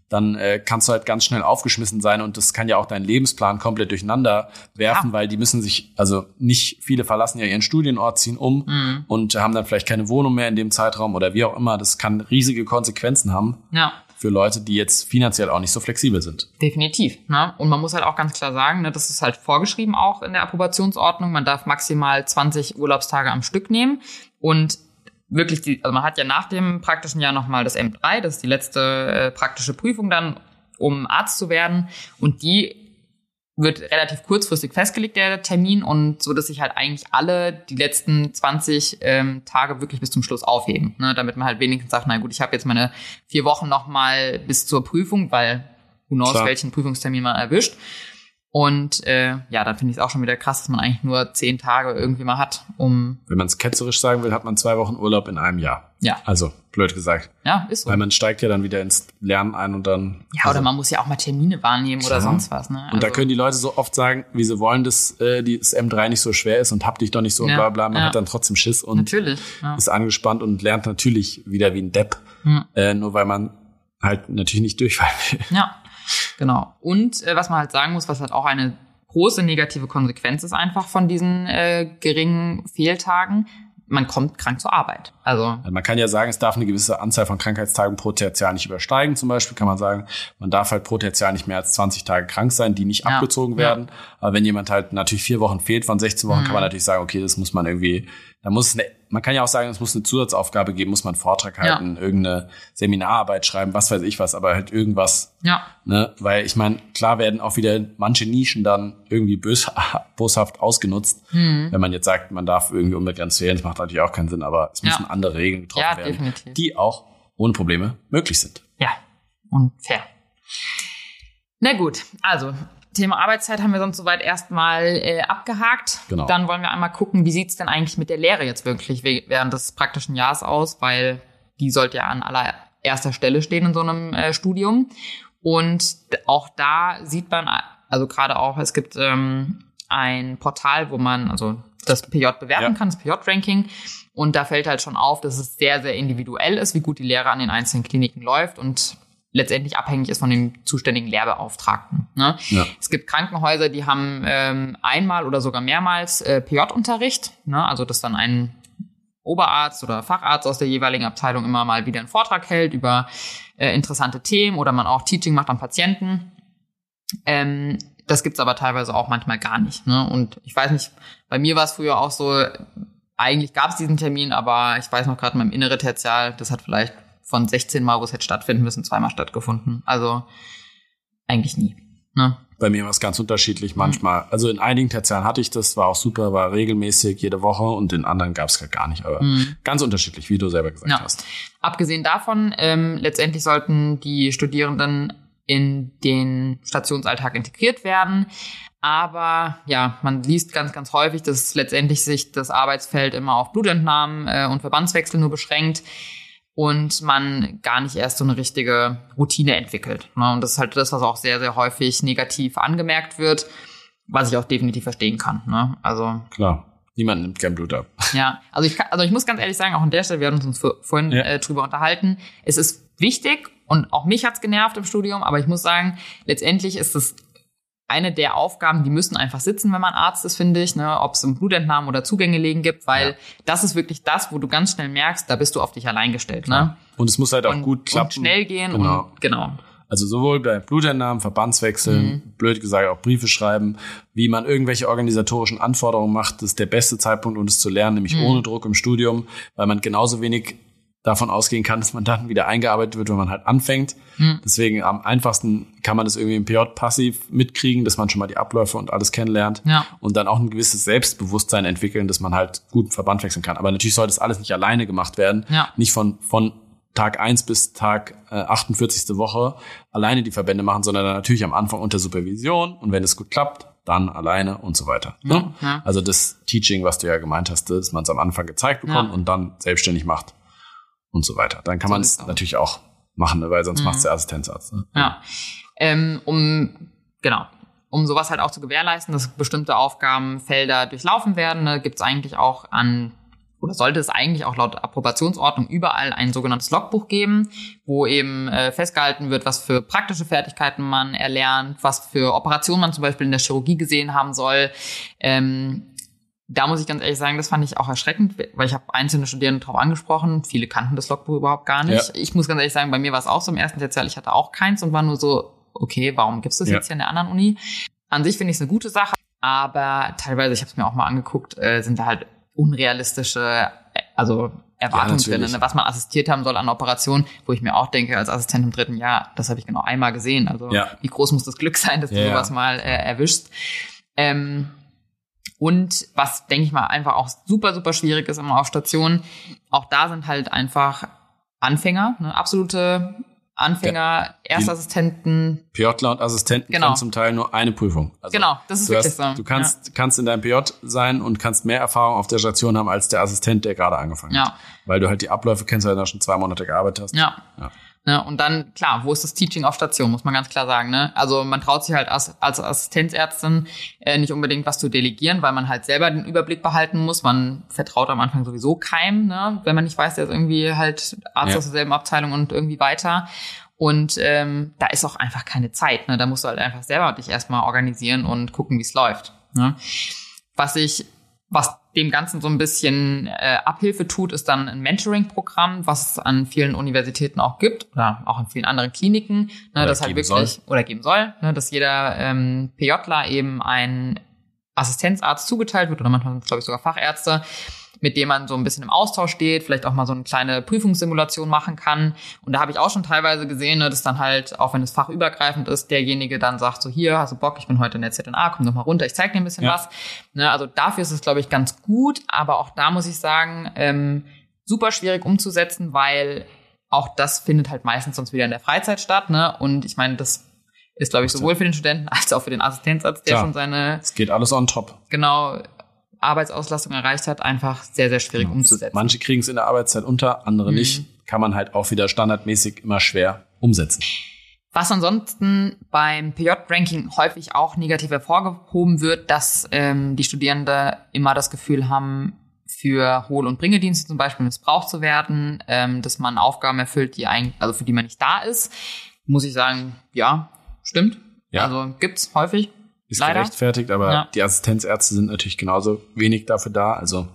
dann äh, kannst du halt ganz schnell aufgeschmissen sein und das kann ja auch deinen Lebensplan komplett durcheinander werfen, Ja. weil die müssen sich, also nicht viele verlassen ja ihren Studienort, ziehen um Mhm. und haben dann vielleicht keine Wohnung mehr in dem Zeitraum oder wie auch immer. Das kann riesige Konsequenzen haben Ja. für Leute, die jetzt finanziell auch nicht so flexibel sind. Definitiv. Ne? Und man muss halt auch ganz klar sagen, ne, das ist halt vorgeschrieben auch in der Approbationsordnung. Man darf maximal 20 Urlaubstage am Stück nehmen. Und wirklich, die, also man hat ja nach dem praktischen Jahr nochmal das M3, das ist die letzte äh, praktische Prüfung dann, um Arzt zu werden. Und die wird relativ kurzfristig festgelegt, der Termin, und so, dass sich halt eigentlich alle die letzten 20 ähm, Tage wirklich bis zum Schluss aufheben. Ne? Damit man halt wenigstens sagt, na gut, ich habe jetzt meine vier Wochen nochmal bis zur Prüfung, weil who knows, Klar. welchen Prüfungstermin man erwischt. Und äh, ja, dann finde ich es auch schon wieder krass, dass man eigentlich nur zehn Tage irgendwie mal hat, um Wenn man es ketzerisch sagen will, hat man zwei Wochen Urlaub in einem Jahr. ja, Also, blöd gesagt. ja, ist so. Weil man steigt ja dann wieder ins Lernen ein und dann. Ja, oder also, man muss ja auch mal Termine wahrnehmen oder Klar. sonst was. Ne? Und da Also- können die Leute so oft sagen, wie sie wollen, dass äh, das M3 nicht so schwer ist und hab dich doch nicht so und Ja, bla bla. Man ja. hat dann trotzdem Schiss und natürlich. Ja. ist angespannt und lernt natürlich wieder wie ein Depp. Hm. Äh, nur weil man halt natürlich nicht durchfallen will. Ja, genau. Und äh, was man halt sagen muss, was halt auch eine große negative Konsequenz ist einfach von diesen äh, geringen Fehltagen, man kommt krank zur Arbeit. Also Also Man kann ja sagen, es darf eine gewisse Anzahl von Krankheitstagen pro Tertial nicht übersteigen. Zum Beispiel kann man sagen, man darf halt pro Tertial nicht mehr als 20 Tage krank sein, die nicht Ja, abgezogen ja. werden. Aber wenn jemand halt natürlich vier Wochen fehlt von 16 Wochen, Mhm. kann man natürlich sagen, okay, das muss man irgendwie, da muss eine, man kann ja auch sagen, es muss eine Zusatzaufgabe geben, muss man einen Vortrag Ja. halten, irgendeine Seminararbeit schreiben, was weiß ich was, aber halt irgendwas, ja, ne? Weil ich meine, klar werden auch wieder manche Nischen dann irgendwie bös, (laughs) boshaft ausgenutzt. Mhm. Wenn man jetzt sagt, man darf irgendwie unbegrenzt wählen, das macht natürlich auch keinen Sinn, aber es Ja. müssen andere Regeln getroffen Ja, werden, definitiv. die auch ohne Probleme möglich sind. ja, und fair. Na gut, also Thema Arbeitszeit haben wir sonst soweit erstmal äh, abgehakt. Genau. Dann wollen wir einmal gucken, wie sieht's denn eigentlich mit der Lehre jetzt wirklich während des praktischen Jahres aus, weil die sollte ja an allererster Stelle stehen in so einem äh, Studium. Und auch da sieht man, also gerade auch, es gibt ähm, ein Portal, wo man also das PJ bewerten Ja. kann, das PJ-Ranking. Und da fällt halt schon auf, dass es sehr, sehr individuell ist, wie gut die Lehre an den einzelnen Kliniken läuft und letztendlich abhängig ist von dem zuständigen Lehrbeauftragten. Ne? Ja. Es gibt Krankenhäuser, die haben ähm, einmal oder sogar mehrmals äh, PJ-Unterricht, ne? also dass dann ein Oberarzt oder Facharzt aus der jeweiligen Abteilung immer mal wieder einen Vortrag hält über äh, interessante Themen oder man auch Teaching macht am Patienten. Ähm, das gibt's aber teilweise auch manchmal gar nicht. Ne? Und ich weiß nicht, bei mir war es früher auch so, eigentlich gab's diesen Termin, aber ich weiß noch gerade in meinem innere Tertial, das hat vielleicht von 16 Mal, wo es hätte stattfinden müssen, zweimal stattgefunden. Also eigentlich nie. Ne? Bei mir war es ganz unterschiedlich manchmal. Also in einigen Tertialen hatte ich das, war auch super, war regelmäßig jede Woche und in anderen gab es gar nicht. Aber Mhm. ganz unterschiedlich, wie du selber gesagt Ja. hast. Abgesehen davon, ähm, letztendlich sollten die Studierenden in den Stationsalltag integriert werden. Aber ja, man liest ganz, ganz häufig, dass letztendlich sich das Arbeitsfeld immer auf Blutentnahmen äh, und Verbandswechsel nur beschränkt und man gar nicht erst so eine richtige Routine entwickelt. Ne? Und das ist halt das, was auch sehr, sehr häufig negativ angemerkt wird, was ich auch definitiv verstehen kann. Ne? Also Klar. Niemand nimmt gern Blut ab. (laughs) ja, also ich, kann, also ich muss ganz ehrlich sagen, auch an der Stelle, wir haben uns vor- vorhin Ja. äh, drüber unterhalten, es ist wichtig und auch mich hat's genervt im Studium, aber ich muss sagen, letztendlich ist es eine der Aufgaben, die müssen einfach sitzen, wenn man Arzt ist, finde ich, ne? ob es um Blutentnahmen oder Zugänge legen gibt, weil ja. das ist wirklich das, wo du ganz schnell merkst, da bist du auf dich allein gestellt. Ne? Und es muss halt auch und, gut klappen. Und schnell gehen genau. und genau. Also sowohl bei Blutentnahmen, Verbandswechseln, mhm. blöd gesagt auch Briefe schreiben, wie man irgendwelche organisatorischen Anforderungen macht, das ist der beste Zeitpunkt, um es zu lernen, nämlich mhm. ohne Druck im Studium, weil man genauso wenig davon ausgehen kann, dass man dann wieder eingearbeitet wird, wenn man halt anfängt. Hm. Deswegen am einfachsten kann man das irgendwie im PJ passiv mitkriegen, dass man schon mal die Abläufe und alles kennenlernt ja. und dann auch ein gewisses Selbstbewusstsein entwickeln, dass man halt gut einen Verband wechseln kann. Aber natürlich sollte das alles nicht alleine gemacht werden. Ja. Nicht von, von Tag eins bis Tag äh, 48. Woche alleine die Verbände machen, sondern dann natürlich am Anfang unter Supervision und wenn es gut klappt, dann alleine und so weiter. Ja, ja. Also das Teaching, was du ja gemeint hast, dass man es am Anfang gezeigt bekommt und dann selbstständig macht und so weiter. Dann kann so man es natürlich auch machen, ne? weil sonst mhm. macht es der Assistenzarzt. Ne? Ja. Ähm, um, genau, um sowas halt auch zu gewährleisten, dass bestimmte Aufgabenfelder durchlaufen werden, ne, gibt es eigentlich auch an oder sollte es eigentlich auch laut Approbationsordnung überall ein sogenanntes Logbuch geben, wo eben äh, festgehalten wird, was für praktische Fertigkeiten man erlernt, was für Operationen man zum Beispiel in der Chirurgie gesehen haben soll, ähm, da muss ich ganz ehrlich sagen, das fand ich auch erschreckend, weil ich habe einzelne Studierende darauf angesprochen. Viele kannten das Logbuch überhaupt gar nicht. Ja. Ich muss ganz ehrlich sagen, bei mir war es auch so im ersten Tertial, ich hatte auch keins und war nur so, okay, warum gibt's das ja. jetzt hier in der anderen Uni? An sich finde ich es eine gute Sache, aber teilweise, ich habe es mir auch mal angeguckt, äh, sind da halt unrealistische, also Erwartungen ja, drin, ne, was man assistiert haben soll an Operationen, wo ich mir auch denke, als Assistent im dritten Jahr, das habe ich genau einmal gesehen. Also wie groß muss das Glück sein, dass du sowas mal äh, erwischst. Ähm, und was, denke ich mal, einfach auch super, super schwierig ist immer auf Stationen, auch da sind halt einfach Anfänger, ne, absolute Anfänger, Erstassistenten. PJler und Assistenten genau. können zum Teil nur eine Prüfung. Also genau, das ist wirklich hast, so. Du kannst, ja. kannst in deinem PJ sein und kannst mehr Erfahrung auf der Station haben als der Assistent, der gerade angefangen ja. hat. Weil du halt die Abläufe kennst, weil du da schon zwei Monate gearbeitet hast. Ja. ja. Ne, und dann, klar, wo ist das Teaching auf Station, muss man ganz klar sagen. Ne? Also man traut sich halt als, als Assistenzärztin äh, nicht unbedingt was zu delegieren, weil man halt selber den Überblick behalten muss. Man vertraut am Anfang sowieso keinem, ne? wenn man nicht weiß, der ist irgendwie halt Arzt ja. aus derselben Abteilung und irgendwie weiter. Und ähm, da ist auch einfach keine Zeit. Ne? Da musst du halt einfach selber dich erstmal organisieren und gucken, wie es läuft. Ne? Was ich was dem Ganzen so ein bisschen äh, Abhilfe tut, ist dann ein Mentoring-Programm, was es an vielen Universitäten auch gibt oder auch in vielen anderen Kliniken, ne, das halt wirklich soll. oder geben soll, ne, dass jeder ähm, PJler eben ein Assistenzarzt zugeteilt wird oder manchmal glaube ich sogar Fachärzte, mit dem man so ein bisschen im Austausch steht, vielleicht auch mal so eine kleine Prüfungssimulation machen kann. Und da habe ich auch schon teilweise gesehen, ne, dass dann halt, auch wenn es fachübergreifend ist, derjenige dann sagt, so hier, hast du Bock, ich bin heute in der ZNA, komm doch mal runter, ich zeig dir ein bisschen ja. was. Ne, also dafür ist es, glaube ich, ganz gut, aber auch da muss ich sagen, ähm, super schwierig umzusetzen, weil auch das findet halt meistens sonst wieder in der Freizeit statt. Ne? Und ich meine, das ist, glaube ich, sowohl für den Studenten (laughs) als auch für den Assistenzarzt, der ja, schon seine. Es geht alles on top. Genau, Arbeitsauslastung erreicht hat, einfach sehr, sehr schwierig umzusetzen. Manche kriegen es in der Arbeitszeit unter, andere mhm. nicht. Kann man halt auch wieder standardmäßig immer schwer umsetzen. Was ansonsten beim PJ-Ranking häufig auch negativ hervorgehoben wird, dass ähm, die Studierende immer das Gefühl haben, für Hohl- und Bringedienste zum Beispiel missbraucht zu werden, ähm, dass man Aufgaben erfüllt, die eigentlich, also für die man nicht da ist. Muss ich sagen, ja, stimmt. Ja. Also gibt's häufig ist Leider. gerechtfertigt, aber ja. die Assistenzärzte sind natürlich genauso wenig dafür da. Also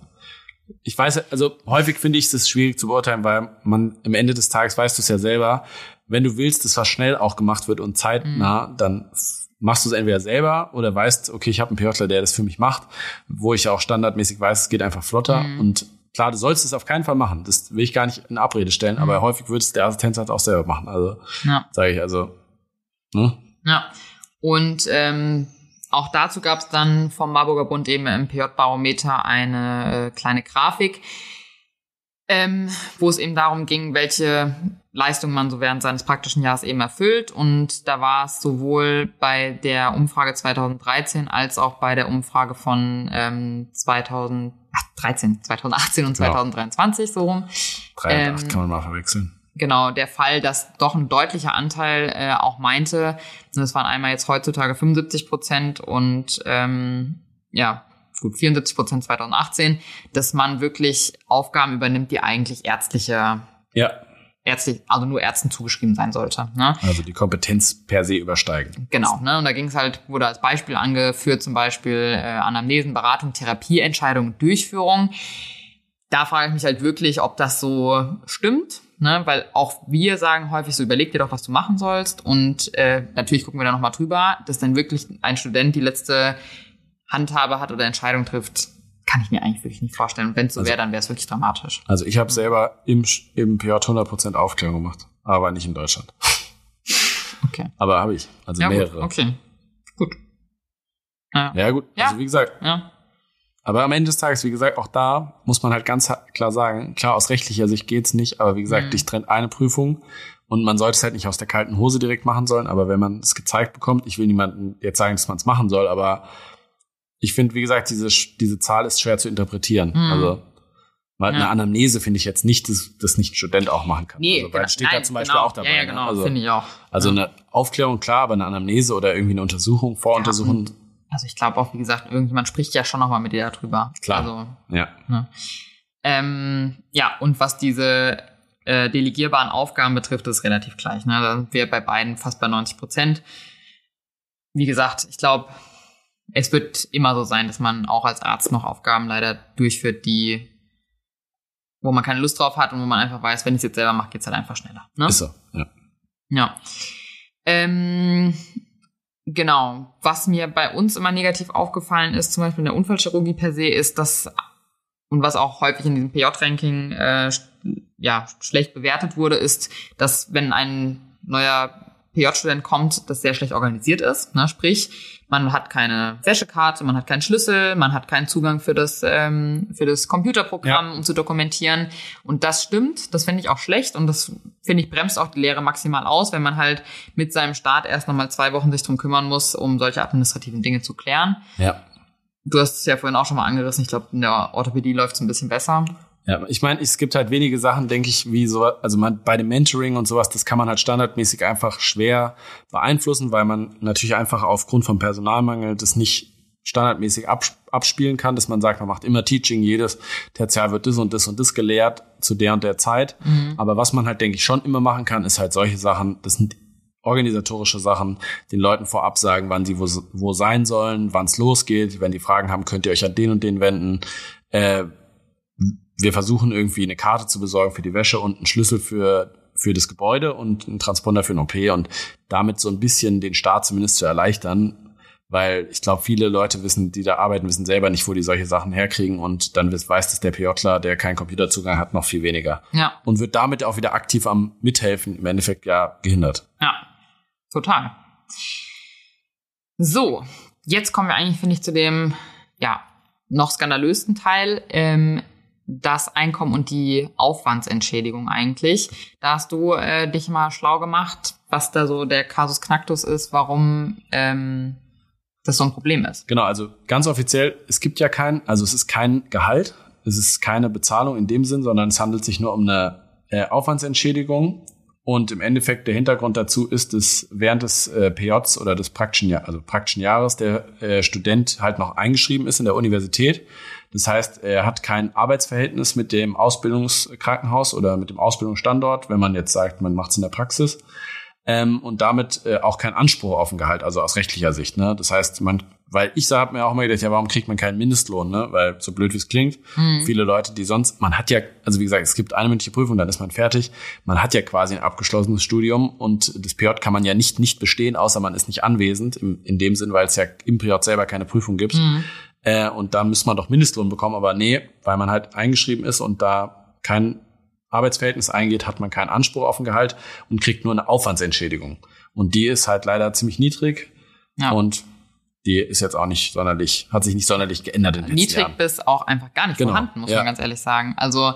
ich weiß, also häufig finde ich es schwierig zu beurteilen, weil man am Ende des Tages weißt du es ja selber, wenn du willst, dass was schnell auch gemacht wird und zeitnah, mhm. dann machst du es entweder selber oder weißt, okay, ich habe einen PJler, der das für mich macht, wo ich ja auch standardmäßig weiß, es geht einfach flotter mhm. und klar, du sollst es auf keinen Fall machen. Das will ich gar nicht in Abrede stellen, mhm. aber häufig würde es der Assistenzarzt auch selber machen. Also ja. sage ich also. Ne? Ja. Und ähm, auch dazu gab es dann vom Marburger Bund eben im PJ-Barometer eine äh, kleine Grafik, ähm, wo es eben darum ging, welche Leistung man so während seines praktischen Jahres eben erfüllt. Und da war es sowohl bei der Umfrage 2013 als auch bei der Umfrage von ähm, 2013, 2018 und 2023 ja. so rum. 3 und 8 ähm, kann man mal verwechseln genau der Fall, dass doch ein deutlicher Anteil äh, auch meinte, das waren einmal jetzt heutzutage 75 Prozent und ähm, ja, gut 74 Prozent 2018, dass man wirklich Aufgaben übernimmt, die eigentlich ärztliche ja. ärztlich, also nur Ärzten zugeschrieben sein sollte. Ne? Also die Kompetenz per se übersteigen. Genau, ne? Und da ging es halt, wurde als Beispiel angeführt, zum Beispiel äh, Anamnesen, Beratung, Therapieentscheidung, Durchführung. Da frage ich mich halt wirklich, ob das so stimmt, ne? Weil auch wir sagen häufig so, überleg dir doch, was du machen sollst. Und äh, natürlich gucken wir da nochmal drüber, dass dann wirklich ein Student die letzte Handhabe hat oder Entscheidung trifft, kann ich mir eigentlich wirklich nicht vorstellen. Und wenn es so Also- wäre, dann wäre es wirklich dramatisch. Also ich habe selber im, im PJ 100% Aufklärung gemacht, aber nicht in Deutschland. Okay. Aber habe ich, also Ja, mehrere. gut, okay. Gut. Ja. Ja gut, Ja. also wie gesagt, ja. Aber am Ende des Tages, wie gesagt, auch da muss man halt ganz klar sagen, klar, aus rechtlicher Sicht geht's nicht, aber wie gesagt, Mhm. dich trennt eine Prüfung und man sollte es halt nicht aus der kalten Hose direkt machen sollen, aber wenn man es gezeigt bekommt, ich will niemandem jetzt sagen, dass man es machen soll, aber ich finde, wie gesagt, diese, diese Zahl ist schwer zu interpretieren. Mhm. Also weil Ja. eine Anamnese finde ich jetzt nicht, dass das nicht ein Student auch machen kann. Nee, also, weil genau. steht da Nein, zum Beispiel genau. auch dabei. Ja, ja ne? genau, Also, finde ich auch. also ja. eine Aufklärung, klar, aber eine Anamnese oder irgendwie eine Untersuchung, Voruntersuchung, Also ich glaube auch, wie gesagt, irgendjemand spricht ja schon nochmal mit dir darüber. Klar. Also, ja. ne? ähm, ja, und was diese äh, delegierbaren Aufgaben betrifft, ist relativ gleich. Ne? Da sind wir bei beiden fast bei 90 Prozent. Wie gesagt, ich glaube, es wird immer so sein, dass man auch als Arzt noch Aufgaben leider durchführt, die wo man keine Lust drauf hat und wo man einfach weiß, wenn ich es jetzt selber mache, geht's halt einfach schneller. Ne? Ist so, ja. Ja. Ähm, genau. Was mir bei uns immer negativ aufgefallen ist, zum Beispiel in der Unfallchirurgie per se, ist, dass, und was auch häufig in diesem PJ-Ranking äh, ja, schlecht bewertet wurde, ist, dass wenn ein neuer PJ-Student kommt, das sehr schlecht organisiert ist. Ne? Sprich, man hat keine Wäschekarte, man hat keinen Schlüssel, man hat keinen Zugang für das, ähm, für das Computerprogramm, Ja. um zu dokumentieren. Und das stimmt, das finde ich auch schlecht und das finde ich bremst auch die Lehre maximal aus, wenn man halt mit seinem Start erst nochmal zwei Wochen sich drum kümmern muss, um solche administrativen Dinge zu klären. Ja. Du hast es ja vorhin auch schon mal angerissen, ich glaube, in der Orthopädie läuft es ein bisschen besser. Ja, ich meine, es gibt halt wenige Sachen, denke ich, wie so, also man bei dem Mentoring und sowas, das kann man halt standardmäßig einfach schwer beeinflussen, weil man natürlich einfach aufgrund vom Personalmangel das nicht standardmäßig abs- abspielen kann, dass man sagt, man macht immer Teaching, jedes Tertial wird das und das und das gelehrt zu der und der Zeit. Aber was man halt, denke ich, schon immer machen kann, ist halt solche Sachen, das sind organisatorische Sachen, den Leuten vorab sagen, wann sie wo, wo sein sollen, wann es losgeht. Wenn die Fragen haben, könnt ihr euch an den und den wenden. Äh, wir versuchen irgendwie eine Karte zu besorgen für die Wäsche und einen Schlüssel für, für das Gebäude und einen Transponder für ein OP und damit so ein bisschen den Start zumindest zu erleichtern, weil ich glaube, viele Leute wissen, die da arbeiten, wissen selber nicht, wo die solche Sachen herkriegen und dann weiß das der PJler, der keinen Computerzugang hat, noch viel weniger. Ja, Und wird damit auch wieder aktiv am Mithelfen im Endeffekt ja gehindert. ja, total. So, jetzt kommen wir eigentlich, finde ich, zu dem, ja, noch skandalösten Teil, ähm, das Einkommen und die Aufwandsentschädigung eigentlich. Da hast du äh, dich mal schlau gemacht, was da so der Kasus Knacktus ist, warum ähm, das so ein Problem ist. Genau, also ganz offiziell, es gibt ja kein, also es ist kein Gehalt, es ist keine Bezahlung in dem Sinn, sondern es handelt sich nur um eine äh, Aufwandsentschädigung. Und im Endeffekt der Hintergrund dazu ist, dass während des äh, PJs oder des praktischen, also praktischen Jahres der äh, Student halt noch eingeschrieben ist in der Universität. Das heißt, er hat kein Arbeitsverhältnis mit dem Ausbildungskrankenhaus oder mit dem Ausbildungsstandort, wenn man jetzt sagt, man macht es in der Praxis ähm, und damit äh, auch kein Anspruch auf ein Gehalt, also aus rechtlicher Sicht. Ne? Das heißt, man, weil ich habe mir auch mal gedacht, ja, warum kriegt man keinen Mindestlohn? Ne? Weil so blöd wie es klingt, viele Leute, die sonst, man hat ja, also wie gesagt, es gibt eine mündliche Prüfung, dann ist man fertig. Man hat ja quasi ein abgeschlossenes Studium und das PJ kann man ja nicht nicht bestehen, außer man ist nicht anwesend im, in dem Sinn, weil es ja im PJ selber keine Prüfung gibt. Äh, und da müsste man doch Mindestlohn bekommen, aber nee, weil man halt eingeschrieben ist und da kein Arbeitsverhältnis eingeht, hat man keinen Anspruch auf ein Gehalt und kriegt nur eine Aufwandsentschädigung. Und die ist halt leider ziemlich niedrig Ja. und die ist jetzt auch nicht sonderlich, hat sich nicht sonderlich geändert in den letzten niedrig Jahren. bis auch einfach gar nicht Genau, vorhanden, muss ja. man ganz ehrlich sagen. Also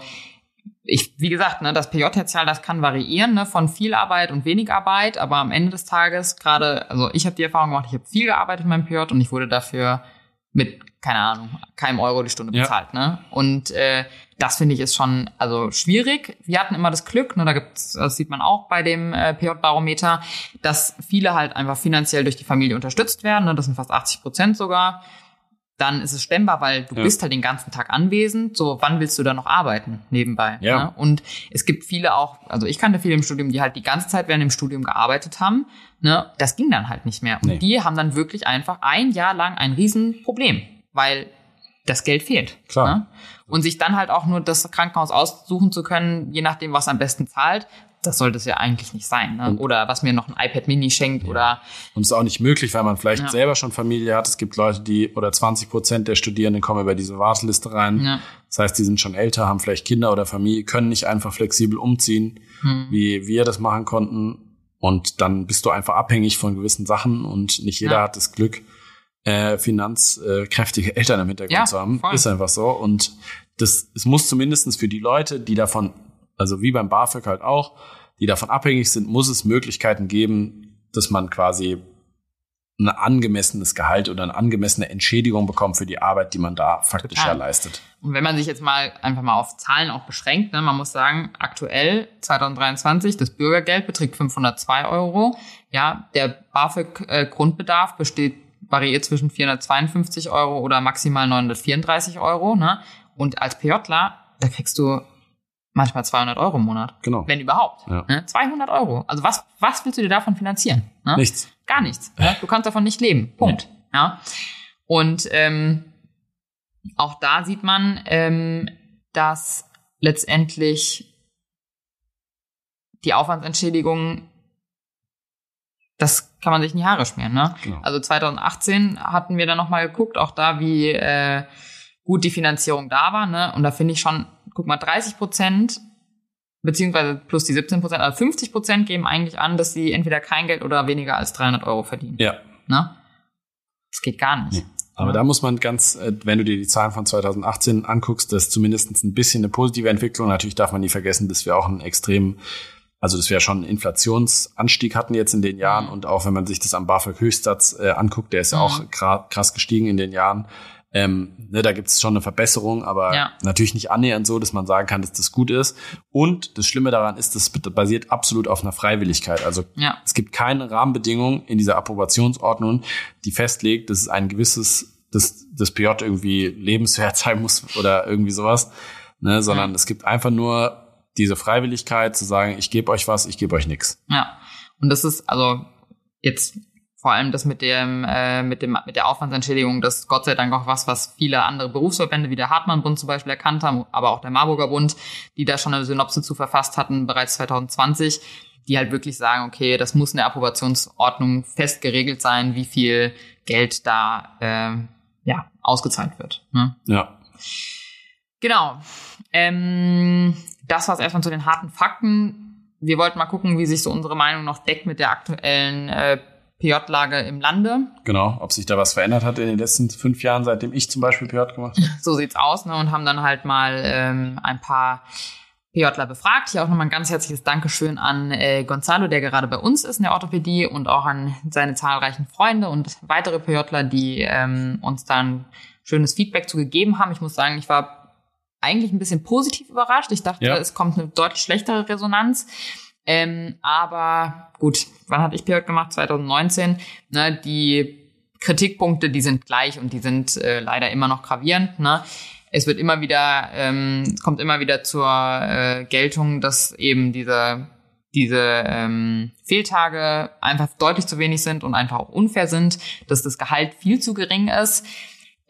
ich, wie gesagt, ne, das PJ-Tertial, das kann variieren, ne, von viel Arbeit und wenig Arbeit, aber am Ende des Tages gerade, also ich habe die Erfahrung gemacht, ich habe viel gearbeitet in meinem PJ und ich wurde dafür mit, keine Ahnung, keinem Euro die Stunde Ja. bezahlt, ne? Und äh, das finde ich ist schon also schwierig. Wir hatten immer das Glück, ne, da gibt's, das sieht man auch bei dem äh, PJ-Barometer, dass viele halt einfach finanziell durch die Familie unterstützt werden, ne, das sind fast 80 Prozent sogar. dann ist es stemmbar, weil du Ja. bist halt den ganzen Tag anwesend. So, wann willst du da noch arbeiten nebenbei? Ja. Ne? Und es gibt viele auch, also ich kannte viele im Studium, die halt die ganze Zeit während dem Studium gearbeitet haben. Ne? Das ging dann halt nicht mehr. Und Nee. die haben dann wirklich einfach ein Jahr lang ein Riesenproblem, weil das Geld fehlt. Klar. Ne? Und sich dann halt auch nur das Krankenhaus aussuchen zu können, je nachdem, was am besten zahlt, das sollte es ja eigentlich nicht sein. Ne? Oder was mir noch ein iPad Mini schenkt oder Und es ist auch nicht möglich, weil man vielleicht Ja. selber schon Familie hat. Es gibt Leute, die, oder 20 Prozent der Studierenden kommen über diese Warteliste rein. Ja. Das heißt, die sind schon älter, haben vielleicht Kinder oder Familie, können nicht einfach flexibel umziehen, Hm. wie wir das machen konnten. Und dann bist du einfach abhängig von gewissen Sachen und nicht jeder Ja. hat das Glück, äh, finanzkräftige (laughs) Eltern im Hintergrund Ja, zu haben. voll. Ist einfach so. Und das, es muss zumindestens für die Leute, die davon, also wie beim BAföG halt auch, die davon abhängig sind, muss es Möglichkeiten geben, dass man quasi ein angemessenes Gehalt oder eine angemessene Entschädigung bekommt für die Arbeit, die man da faktisch Total. leistet. Und wenn man sich jetzt mal einfach mal auf Zahlen auch beschränkt, ne, man muss sagen, aktuell 2023 das Bürgergeld beträgt 502 Euro. Ja, der BAföG-Grundbedarf besteht variiert zwischen 452 Euro oder maximal 934 Euro. Ne? Und als PJler, da kriegst du manchmal 200 Euro im Monat, Genau. wenn überhaupt. Ja. Ne? 200 Euro. Also was was willst du dir davon finanzieren? Ne? Nichts. Gar nichts. Ne? Du kannst davon nicht leben. Punkt. Ja. Und ähm, auch da sieht man, ähm, dass letztendlich die Aufwandsentschädigung, das kann man sich in die Haare schmieren. Ne? Genau. Also 2018 hatten wir dann nochmal geguckt, auch da, wie äh, gut die Finanzierung da war. Ne? Und da finde ich schon, guck mal, 30 Prozent beziehungsweise plus die 17 Prozent, also 50 Prozent geben eigentlich an, dass sie entweder kein Geld oder weniger als 300 Euro verdienen. Ja. Ne? Das geht gar nicht. Nee. Aber Ja. da muss man ganz, äh, wenn du dir die Zahlen von 2018 anguckst, das ist zumindest ein bisschen eine positive Entwicklung. Natürlich darf man nie vergessen, dass wir auch einen extremen, also dass wir schon einen Inflationsanstieg hatten jetzt in den Jahren Mhm. und auch wenn man sich das am BAföG-Höchstsatz äh, anguckt, der ist ja Mhm. auch gra- krass gestiegen in den Jahren. Ähm, ne, da gibt es schon eine Verbesserung, aber Ja. natürlich nicht annähernd so, dass man sagen kann, dass das gut ist. Und das Schlimme daran ist, das basiert absolut auf einer Freiwilligkeit. Also Ja. es gibt keine Rahmenbedingung in dieser Approbationsordnung, die festlegt, dass es ein gewisses, dass das PJ irgendwie lebenswert (laughs) sein muss oder irgendwie sowas, ne, sondern Mhm. es gibt einfach nur diese Freiwilligkeit zu sagen, ich gebe euch was, ich gebe euch nichts. Ja. Und das ist also jetzt vor allem das mit dem, äh, mit dem, mit der Aufwandsentschädigung, das ist Gott sei Dank auch was, was viele andere Berufsverbände wie der Hartmann-Bund zum Beispiel erkannt haben, aber auch der Marburger Bund, die da schon eine Synopse zu verfasst hatten, bereits 2020, die halt wirklich sagen, okay, das muss in der Approbationsordnung fest geregelt sein, wie viel Geld da, äh, ja, ausgezahlt wird. Ne? Ja. Genau. Ähm, das war's erstmal zu den harten Fakten. Wir wollten mal gucken, wie sich so unsere Meinung noch deckt mit der aktuellen äh, PJ-Lage im Lande. Genau, ob sich da was verändert hat in den letzten fünf Jahren, seitdem ich zum Beispiel PJ gemacht habe. So sieht's aus, ne? Und haben dann halt mal ähm, ein paar PJler befragt. Hier auch nochmal ein ganz herzliches Dankeschön an äh, Gonzalo, der gerade bei uns ist in der Orthopädie und auch an seine zahlreichen Freunde und weitere PJler, die ähm, uns dann schönes Feedback zu gegeben haben. Ich muss sagen, ich war eigentlich ein bisschen positiv überrascht. Ich dachte, Ja. es kommt eine deutlich schlechtere Resonanz. Ähm, aber gut, wann hatte ich PJ gemacht? 2019. Ne, die Kritikpunkte, die sind gleich und die sind äh, leider immer noch gravierend. Ne? Es wird immer wieder, ähm, es kommt immer wieder zur äh, Geltung, dass eben diese diese ähm, Fehltage einfach deutlich zu wenig sind und einfach auch unfair sind, dass das Gehalt viel zu gering ist.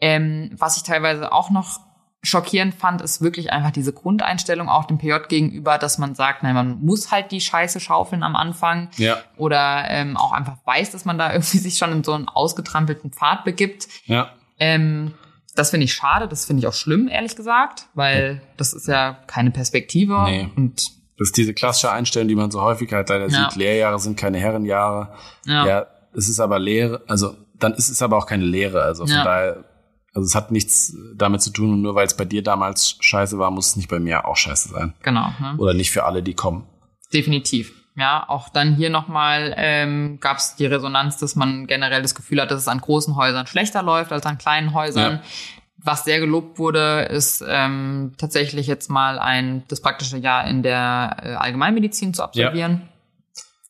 Ähm, was ich teilweise auch noch schockierend fand, ist wirklich einfach diese Grundeinstellung auch dem PJ gegenüber, dass man sagt, nein, man muss halt die Scheiße schaufeln am Anfang Ja, oder ähm, auch einfach weiß, dass man da (laughs) irgendwie sich schon in so einen ausgetrampelten Pfad begibt. ja. Ähm, das finde ich schade, das finde ich auch schlimm, ehrlich gesagt, weil das ist ja keine Perspektive Nee. und Das ist diese klassische Einstellung, die man so häufig halt leider Ja. sieht. Lehrjahre sind keine Herrenjahre. ja, Ja, es ist aber Lehre, also dann ist es aber auch keine Lehre. Also von Ja. daher, also es hat nichts damit zu tun, nur weil es bei dir damals scheiße war, muss es nicht bei mir auch scheiße sein. genau. Ne? Oder nicht für alle, die kommen. Definitiv. Ja, auch dann hier nochmal ähm, gab es die Resonanz, dass man generell das Gefühl hat, dass es an großen Häusern schlechter läuft als an kleinen Häusern. Ja. Was sehr gelobt wurde, ist ähm, tatsächlich jetzt mal ein das praktische Jahr in der äh, Allgemeinmedizin zu absolvieren.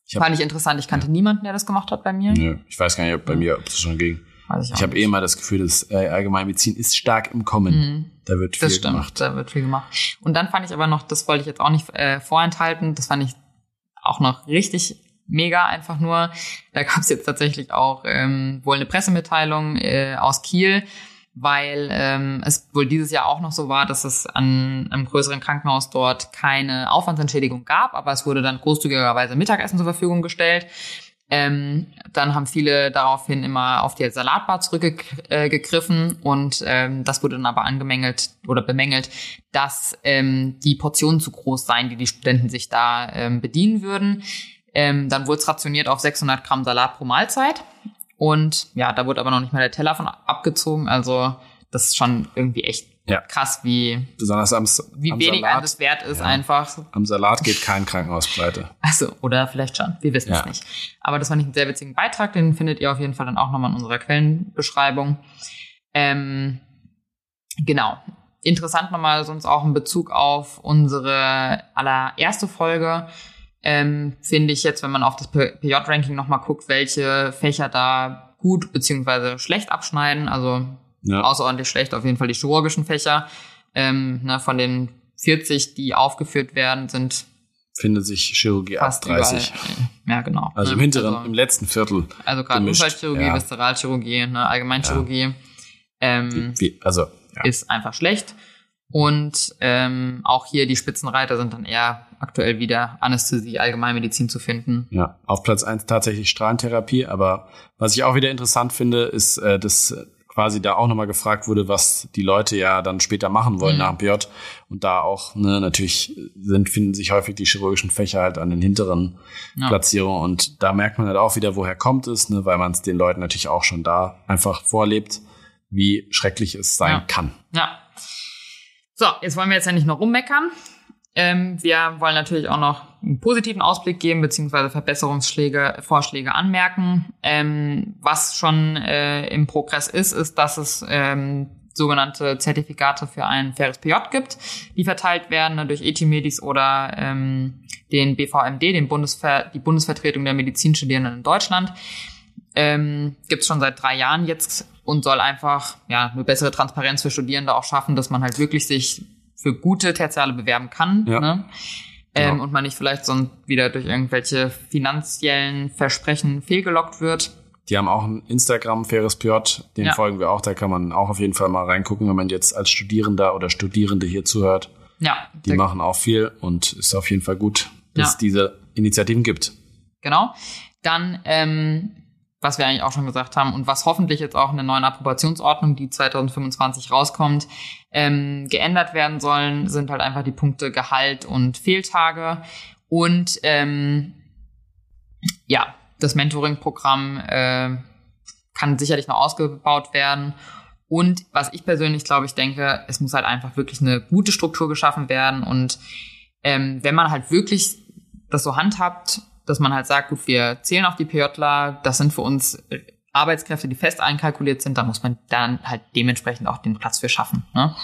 Ich hab- Fand ich interessant. Ich kannte niemanden, der das gemacht hat bei mir. Nö, ich weiß gar nicht, ob bei mir, ob es schon ging. Weiß ich ich habe eh immer das Gefühl, dass äh, Allgemeinmedizin ist stark im Kommen. Mhm. Da wird viel das stimmt, gemacht. Da wird viel gemacht. Und dann fand ich aber noch, das wollte ich jetzt auch nicht äh, vorenthalten, das fand ich auch noch richtig mega einfach nur. Da gab es jetzt tatsächlich auch ähm, wohl eine Pressemitteilung äh, aus Kiel, weil ähm, es wohl dieses Jahr auch noch so war, dass es an einem größeren Krankenhaus dort keine Aufwandsentschädigung gab, aber es wurde dann großzügigerweise Mittagessen zur Verfügung gestellt. Ähm, dann haben viele daraufhin immer auf die Salatbar zurückgegriffen äh, und ähm, das wurde dann aber angemängelt oder bemängelt, dass ähm, die Portionen zu groß seien, die die Studenten sich da ähm, bedienen würden. Ähm, dann wurde es rationiert auf 600 Gramm Salat pro Mahlzeit und ja, da wurde aber noch nicht mal der Teller von abgezogen. Also das ist schon irgendwie echt ja. krass, wie, Besonders am, wie am wenig Salat, einem das wert ist ja. einfach. Am Salat geht kein Krankenhaus pleite. (laughs) Achso, oder vielleicht schon. Wir wissen ja. es nicht. Aber das fand ich einen sehr witzigen Beitrag. Den findet ihr auf jeden Fall dann auch nochmal in unserer Quellenbeschreibung. Ähm, genau. Interessant nochmal sonst auch in Bezug auf unsere allererste Folge ähm, finde ich jetzt, wenn man auf das PJ-Ranking nochmal guckt, welche Fächer da gut beziehungsweise schlecht abschneiden. Also ja. außerordentlich schlecht auf jeden Fall die chirurgischen Fächer. Ähm, ne, von den 40, die aufgeführt werden, sind findet sich Chirurgie ab 30. Überall. Ja, genau. Also im hinteren, also, im letzten Viertel. Also gerade Unfallchirurgie, ja. Viszeralchirurgie, ne, Allgemeinchirurgie. Ja. Ähm, wie, wie, also ja. ist einfach schlecht. Und ähm, auch hier die Spitzenreiter sind dann eher aktuell wieder Anästhesie, Allgemeinmedizin zu finden. Ja, auf Platz eins tatsächlich Strahlentherapie. Aber was ich auch wieder interessant finde, ist, äh, dass quasi da auch nochmal gefragt wurde, was die Leute ja dann später machen wollen mhm. nach dem PJ. Und da auch, ne, natürlich sind, finden sich häufig die chirurgischen Fächer halt an den hinteren ja. Platzierungen. Und da merkt man halt auch wieder, woher kommt es, ne, weil man es den Leuten natürlich auch schon da einfach vorlebt, wie schrecklich es sein ja. kann. Ja, so, jetzt wollen wir jetzt ja nicht noch rummeckern. Ähm, wir wollen natürlich auch noch einen positiven Ausblick geben, beziehungsweise Verbesserungsschläge, Vorschläge anmerken. Ähm, was schon äh, im Progress ist, ist, dass es ähm, sogenannte Zertifikate für ein faires PJ gibt, die verteilt werden durch Etimedis oder ähm, den BVMD, den Bundesver die Bundesvertretung der Medizinstudierenden in Deutschland. Ähm, gibt es schon seit drei Jahren jetzt und soll einfach ja eine bessere Transparenz für Studierende auch schaffen, dass man halt wirklich sich für gute Tertiale bewerben kann. Ja. Ne? Ähm, genau. Und man nicht vielleicht sonst wieder durch irgendwelche finanziellen Versprechen fehlgelockt wird. Die haben auch ein Instagram, Faires PJ, den ja. folgen wir auch. Da kann man auch auf jeden Fall mal reingucken, wenn man jetzt als Studierender oder Studierende hier zuhört. Ja. Die machen auch viel und ist auf jeden Fall gut, dass ja. es diese Initiativen gibt. Genau. Dann ähm, was wir eigentlich auch schon gesagt haben und was hoffentlich jetzt auch in der neuen Approbationsordnung, die 2025 rauskommt, ähm, geändert werden sollen, sind halt einfach die Punkte Gehalt und Fehltage und ähm, ja, das Mentoring-Programm äh, kann sicherlich noch ausgebaut werden. Und was ich persönlich glaube, ich denke, es muss halt einfach wirklich eine gute Struktur geschaffen werden. Und ähm, wenn man halt wirklich das so handhabt, dass man halt sagt, gut, wir zählen auf die PJler, das sind für uns Arbeitskräfte, die fest einkalkuliert sind, da muss man dann halt dementsprechend auch den Platz für schaffen. Ne?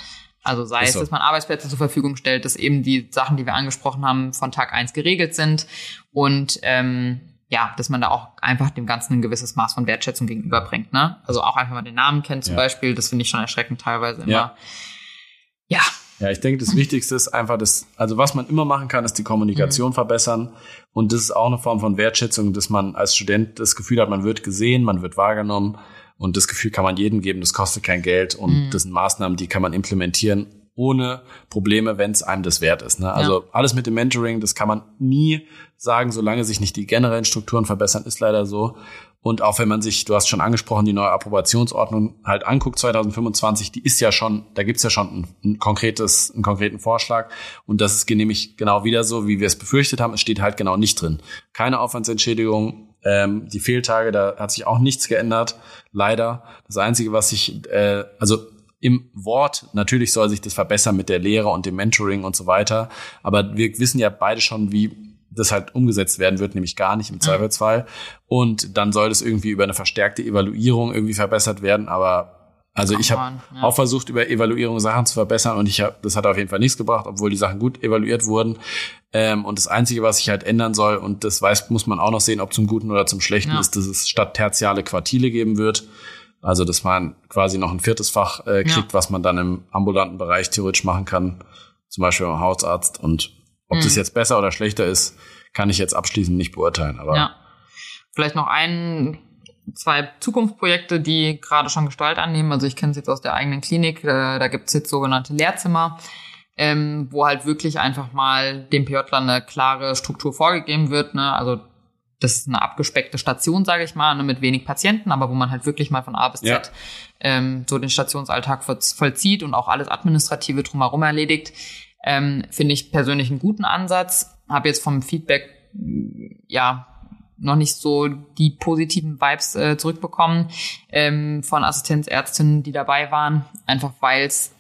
Also sei so. es, dass man Arbeitsplätze zur Verfügung stellt, dass eben die Sachen, die wir angesprochen haben, von Tag eins geregelt sind und ähm, ja, dass man da auch einfach dem Ganzen ein gewisses Maß von Wertschätzung gegenüberbringt. Ne? Also auch einfach mal den Namen kennt zum ja. Beispiel, das finde ich schon erschreckend teilweise immer. Ja. ja. Ja, ich denke, das Wichtigste ist einfach das, also was man immer machen kann, ist die Kommunikation mhm. verbessern. Und das ist auch eine Form von Wertschätzung, dass man als Student das Gefühl hat, man wird gesehen, man wird wahrgenommen. Und das Gefühl kann man jedem geben, das kostet kein Geld. Und mhm. das sind Maßnahmen, die kann man implementieren ohne Probleme, wenn es einem das wert ist. Ne? Also ja. alles mit dem Mentoring, das kann man nie sagen, solange sich nicht die generellen Strukturen verbessern, ist leider so. Und auch wenn man sich, du hast schon angesprochen, die neue Approbationsordnung halt anguckt, 2025, die ist ja schon, da gibt's ja schon ein, ein, konkretes, einen konkreten Vorschlag. Und das ist nämlich genau wieder so, wie wir es befürchtet haben. Es steht halt genau nicht drin. Keine Aufwandsentschädigung, ähm, die Fehltage, da hat sich auch nichts geändert, leider. Das Einzige, was sich, äh, also im Wort, natürlich soll sich das verbessern mit der Lehre und dem Mentoring und so weiter. Aber wir wissen ja beide schon, wie das halt umgesetzt werden wird, nämlich gar nicht im Zweifelsfall. Und dann soll das irgendwie über eine verstärkte Evaluierung irgendwie verbessert werden, aber also ich habe ja. auch versucht, über Evaluierung Sachen zu verbessern und ich habe, das hat auf jeden Fall nichts gebracht, obwohl die Sachen gut evaluiert wurden. Ähm, und das Einzige, was sich halt ändern soll, und das weiß, muss man auch noch sehen, ob zum Guten oder zum Schlechten ja. ist, dass es statt tertiale Quartile geben wird. Also, dass man quasi noch ein viertes Fach äh, kriegt, Ja. was man dann im ambulanten Bereich theoretisch machen kann. Zum Beispiel beim Hausarzt. Und ob das Mhm. jetzt besser oder schlechter ist, kann ich jetzt abschließend nicht beurteilen. Aber Ja. Vielleicht noch ein, zwei Zukunftsprojekte, die gerade schon Gestalt annehmen. Also ich kenne es jetzt aus der eigenen Klinik. Äh, da gibt es jetzt sogenannte Lehrzimmer, ähm, wo halt wirklich einfach mal dem PJler eine klare Struktur vorgegeben wird. Ne? Also das ist eine abgespeckte Station, sage ich mal, ne, mit wenig Patienten, aber wo man halt wirklich mal von A bis Z Ja. ähm, so den Stationsalltag voll- vollzieht und auch alles Administrative drumherum erledigt. Ähm, Finde ich persönlich einen guten Ansatz. Habe jetzt vom Feedback ja noch nicht so die positiven Vibes äh, zurückbekommen ähm, von Assistenzärztinnen, die dabei waren, einfach weil es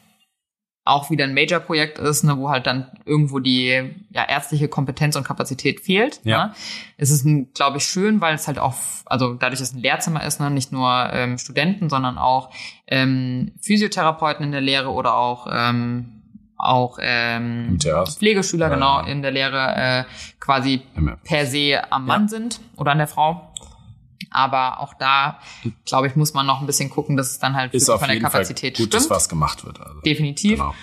auch wieder ein Major-Projekt ist, ne, wo halt dann irgendwo die ja, ärztliche Kompetenz und Kapazität fehlt. Ja. Ne? Es ist, glaube ich, schön, weil es halt auch, also dadurch, dass es ein Lehrzimmer ist, ne, nicht nur ähm, Studenten, sondern auch ähm, Physiotherapeuten in der Lehre oder auch ähm, auch ähm. Pflegeschüler Ja, genau ja. in der Lehre äh, quasi per se am Mann sind oder an der Frau. Aber auch da, glaube ich, muss man noch ein bisschen gucken, dass es dann halt ist von der jeden Fall Kapazität gut, dass stimmt. was gemacht wird. Also, Definitiv. genau.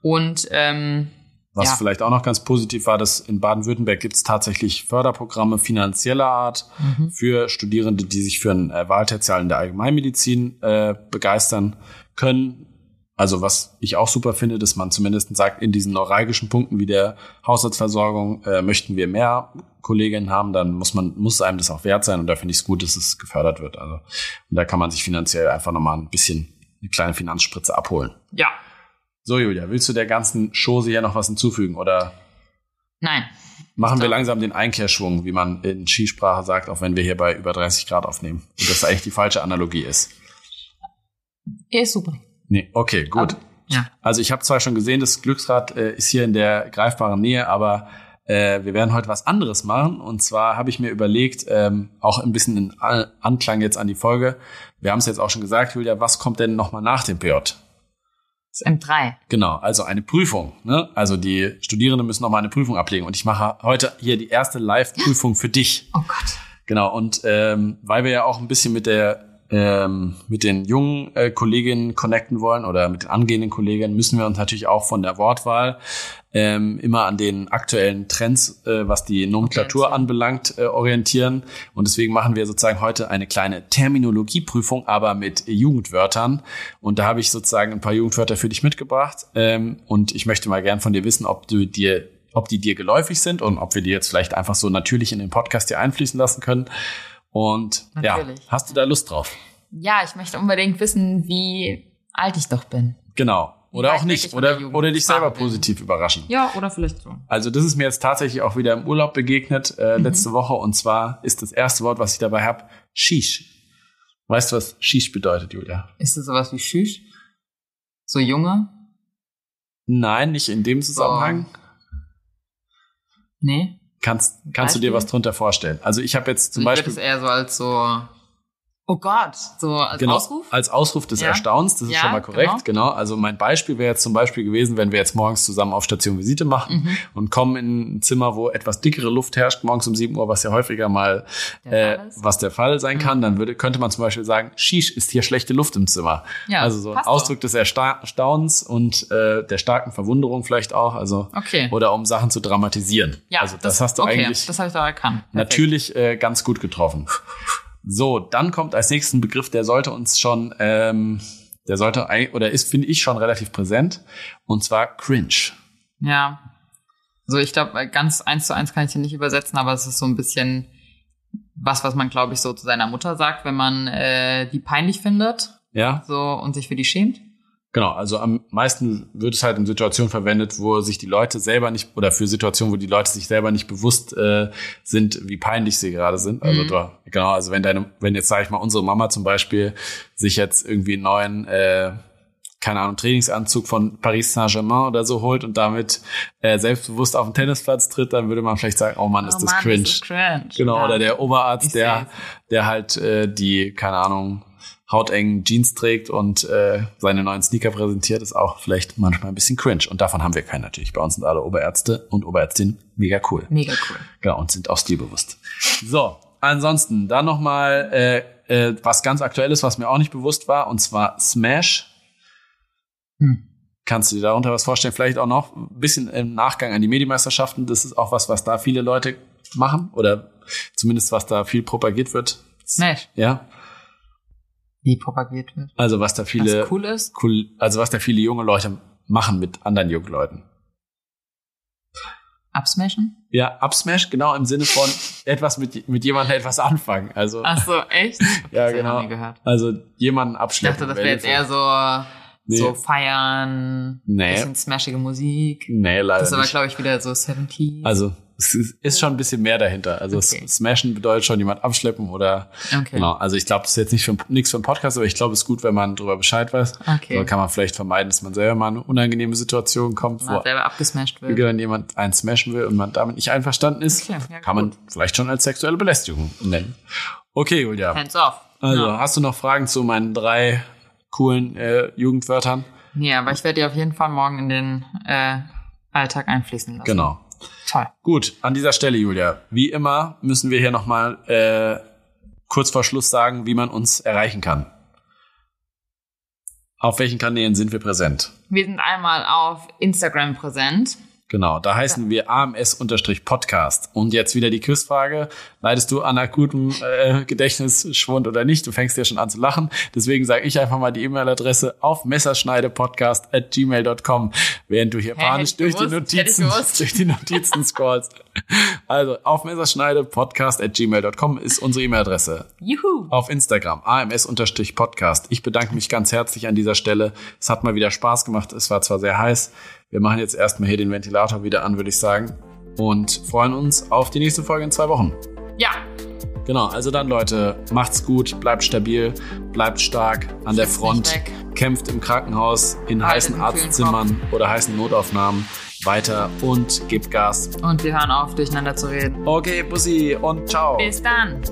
Und ähm, Was Ja. vielleicht auch noch ganz positiv war, dass in Baden-Württemberg gibt es tatsächlich Förderprogramme finanzieller Art Mhm. für Studierende, die sich für ein äh, Wahltertial in der Allgemeinmedizin äh, begeistern können. Also was ich auch super finde, dass man zumindest sagt, in diesen neuralgischen Punkten wie der Haushaltsversorgung äh, möchten wir mehr Kolleginnen haben, dann muss man muss einem das auch wert sein und da finde ich es gut, dass es gefördert wird. Also und da kann man sich finanziell einfach nochmal ein bisschen eine kleine Finanzspritze abholen. ja, So, Julia, willst du der ganzen Chose hier noch was hinzufügen oder nein. machen wir langsam den Einkehrschwung, wie man in Skisprache sagt, auch wenn wir hier bei über 30 Grad aufnehmen und das eigentlich die falsche Analogie ist? Er ist super. Nee, okay, gut. Ja. Also ich habe zwar schon gesehen, das Glücksrad äh, ist hier in der greifbaren Nähe, aber äh, wir werden heute was anderes machen. Und zwar habe ich mir überlegt, ähm, auch ein bisschen in An- Anklang jetzt an die Folge. Wir haben es jetzt auch schon gesagt, Julia, was kommt denn nochmal nach dem PJ? Das ist M3. Genau, also eine Prüfung. Ne? Also die Studierenden müssen nochmal eine Prüfung ablegen. Und ich mache heute hier die erste Live-Prüfung für dich. Oh Gott. Genau, und ähm, weil wir ja auch ein bisschen mit der ähm, mit den jungen äh, Kolleginnen connecten wollen oder mit den angehenden Kolleginnen, müssen wir uns natürlich auch von der Wortwahl ähm, immer an den aktuellen Trends, äh, was die Nomenklatur Orientieren. anbelangt, äh, orientieren. Und deswegen machen wir sozusagen heute eine kleine Terminologieprüfung, aber mit Jugendwörtern. Und da habe ich sozusagen ein paar Jugendwörter für dich mitgebracht. Ähm, und ich möchte mal gern von dir wissen, ob du dir ob die dir geläufig sind und ob wir die jetzt vielleicht einfach so natürlich in den Podcast hier einfließen lassen können. Und Natürlich. ja, hast du da Lust drauf? Ja, ich möchte unbedingt wissen, wie alt ich doch bin. Genau. Oder auch nicht. Oder, oder dich selber positiv überraschen. Ja, oder vielleicht so. Also das ist mir jetzt tatsächlich auch wieder im Urlaub begegnet, äh, Mhm. letzte Woche. Und zwar ist das erste Wort, was ich dabei habe, Shish. Weißt du, was Shish bedeutet, Julia? Ist das sowas wie Schüch? So junge? Nein, nicht in dem Zusammenhang. Nee. Kannst, kannst du dir was drunter vorstellen? Also ich habe jetzt zum ich würde Beispiel... es eher so als so, oh Gott, so als Genau, Ausruf. als Ausruf des Ja. Erstaunens, das ist Ja, schon mal korrekt, genau. genau. Also mein Beispiel wäre jetzt zum Beispiel gewesen, wenn wir jetzt morgens zusammen auf Station Visite machen Mhm. und kommen in ein Zimmer, wo etwas dickere Luft herrscht, morgens um 7 Uhr, was ja häufiger mal Der äh. Mhm. was der Fall sein kann, dann würde, könnte man zum Beispiel sagen, Shish, ist hier schlechte Luft im Zimmer. Ja, also so ein Ausdruck des Ersta Erstaunens und äh, der starken Verwunderung vielleicht auch, also Okay. oder um Sachen zu dramatisieren. Ja, also das, hast du okay, eigentlich Das habe ich doch erkannt. Perfekt. natürlich äh, ganz gut getroffen. So, dann kommt als nächsten Begriff, der sollte uns schon, ähm, der sollte oder ist, finde ich, schon relativ präsent. Und zwar cringe. Ja. Also ich glaube, ganz eins zu eins kann ich den nicht übersetzen, aber es ist so ein bisschen was, was man, glaube ich, so zu seiner Mutter sagt, wenn man äh, die peinlich findet Ja, so und sich für die schämt. Genau. Also am meisten wird es halt in Situationen verwendet, wo sich die Leute selber nicht, oder für Situationen, wo die Leute sich selber nicht bewusst äh, sind, wie peinlich sie gerade sind. Also Mhm. da, genau, also wenn deine, wenn jetzt, sage ich mal, unsere Mama zum Beispiel sich jetzt irgendwie einen neuen äh, keine Ahnung, Trainingsanzug von Paris Saint-Germain oder so holt und damit äh, selbstbewusst auf den Tennisplatz tritt, dann würde man vielleicht sagen, oh Mann, ist Oh das Mann, cringe. Das ist cringe. Genau, ja. oder der Oberarzt, Ich der, der halt äh, die, keine Ahnung, hautengen Jeans trägt und äh, seine neuen Sneaker präsentiert, ist auch vielleicht manchmal ein bisschen cringe. Und davon haben wir keinen natürlich. Bei uns sind alle Oberärzte und Oberärztinnen mega cool. Mega cool. Genau, und sind auch stilbewusst. So, ansonsten, dann nochmal äh, äh, was ganz Aktuelles, was mir auch nicht bewusst war, und zwar Smash. Hm. Kannst du dir darunter was vorstellen? Vielleicht auch noch ein bisschen im Nachgang an die Medienmeisterschaften. Das ist auch was, was da viele Leute machen oder zumindest was da viel propagiert wird. Smash. Ja. Wie propagiert wird. Also was da viele Was cool ist. cool, also was da viele junge Leute machen mit anderen jungen Leuten. Absmashen? Ja, Upsmash, genau im Sinne von etwas mit, mit jemandem etwas anfangen. Also, Ach so, echt? (laughs) ja, ich genau. Also jemanden Ich abschleppen. dachte, das wäre jetzt eher so, Nee. so feiern, Nee. bisschen smashige Musik. Nee, leider Das ist aber, glaube ich, wieder so 70. Also es ist schon ein bisschen mehr dahinter. Also Okay. Smashen bedeutet schon jemand abschleppen oder Okay. genau. Also ich glaube, das ist jetzt nicht für, nichts für einen Podcast, aber ich glaube, es ist gut, wenn man darüber Bescheid weiß. Okay. So kann man vielleicht vermeiden, dass man selber mal in eine unangenehme Situation kommt, Man wo selber abgesmashed wird. dann jemand einen smashen will und man damit nicht einverstanden ist. Okay, ja, kann man vielleicht schon als sexuelle Belästigung nennen. Okay, Julia. Hands off. Also, Ja. hast du noch Fragen zu meinen drei coolen äh, Jugendwörtern? Nee, aber ich werde die auf jeden Fall morgen in den äh, Alltag einfließen lassen. Genau. Toll. Gut, an dieser Stelle, Julia. Wie immer müssen wir hier nochmal äh, kurz vor Schluss sagen, wie man uns erreichen kann. Auf welchen Kanälen sind wir präsent? Wir sind einmal auf Instagram präsent. Genau, da heißen wir AMS-Podcast. Und jetzt wieder die Quizfrage. Leidest du an akutem äh, Gedächtnisschwund oder nicht? Du fängst ja schon an zu lachen. Deswegen sage ich einfach mal die E-Mail-Adresse auf messerschneidepodcast at gmail.com, während du hier Hä, panisch durch die gewusst, ich Notizen, durch die Notizen scrollst. Also auf messerschneidepodcast at gmail.com ist unsere E-Mail-Adresse. Juhu. Auf Instagram, ams-podcast. Ich bedanke mich ganz herzlich an dieser Stelle. Es hat mal wieder Spaß gemacht. Es war zwar sehr heiß. Wir machen jetzt erstmal hier den Ventilator wieder an, würde ich sagen. Und freuen uns auf die nächste Folge in zwei Wochen. Ja. Genau, also dann Leute, macht's gut, bleibt stabil, bleibt stark an der Front, kämpft im Krankenhaus, in Haltet heißen Arztzimmern oder heißen Notaufnahmen weiter und gebt Gas. Und wir hören auf, durcheinander zu reden. Okay, Bussi und ciao. Bis dann.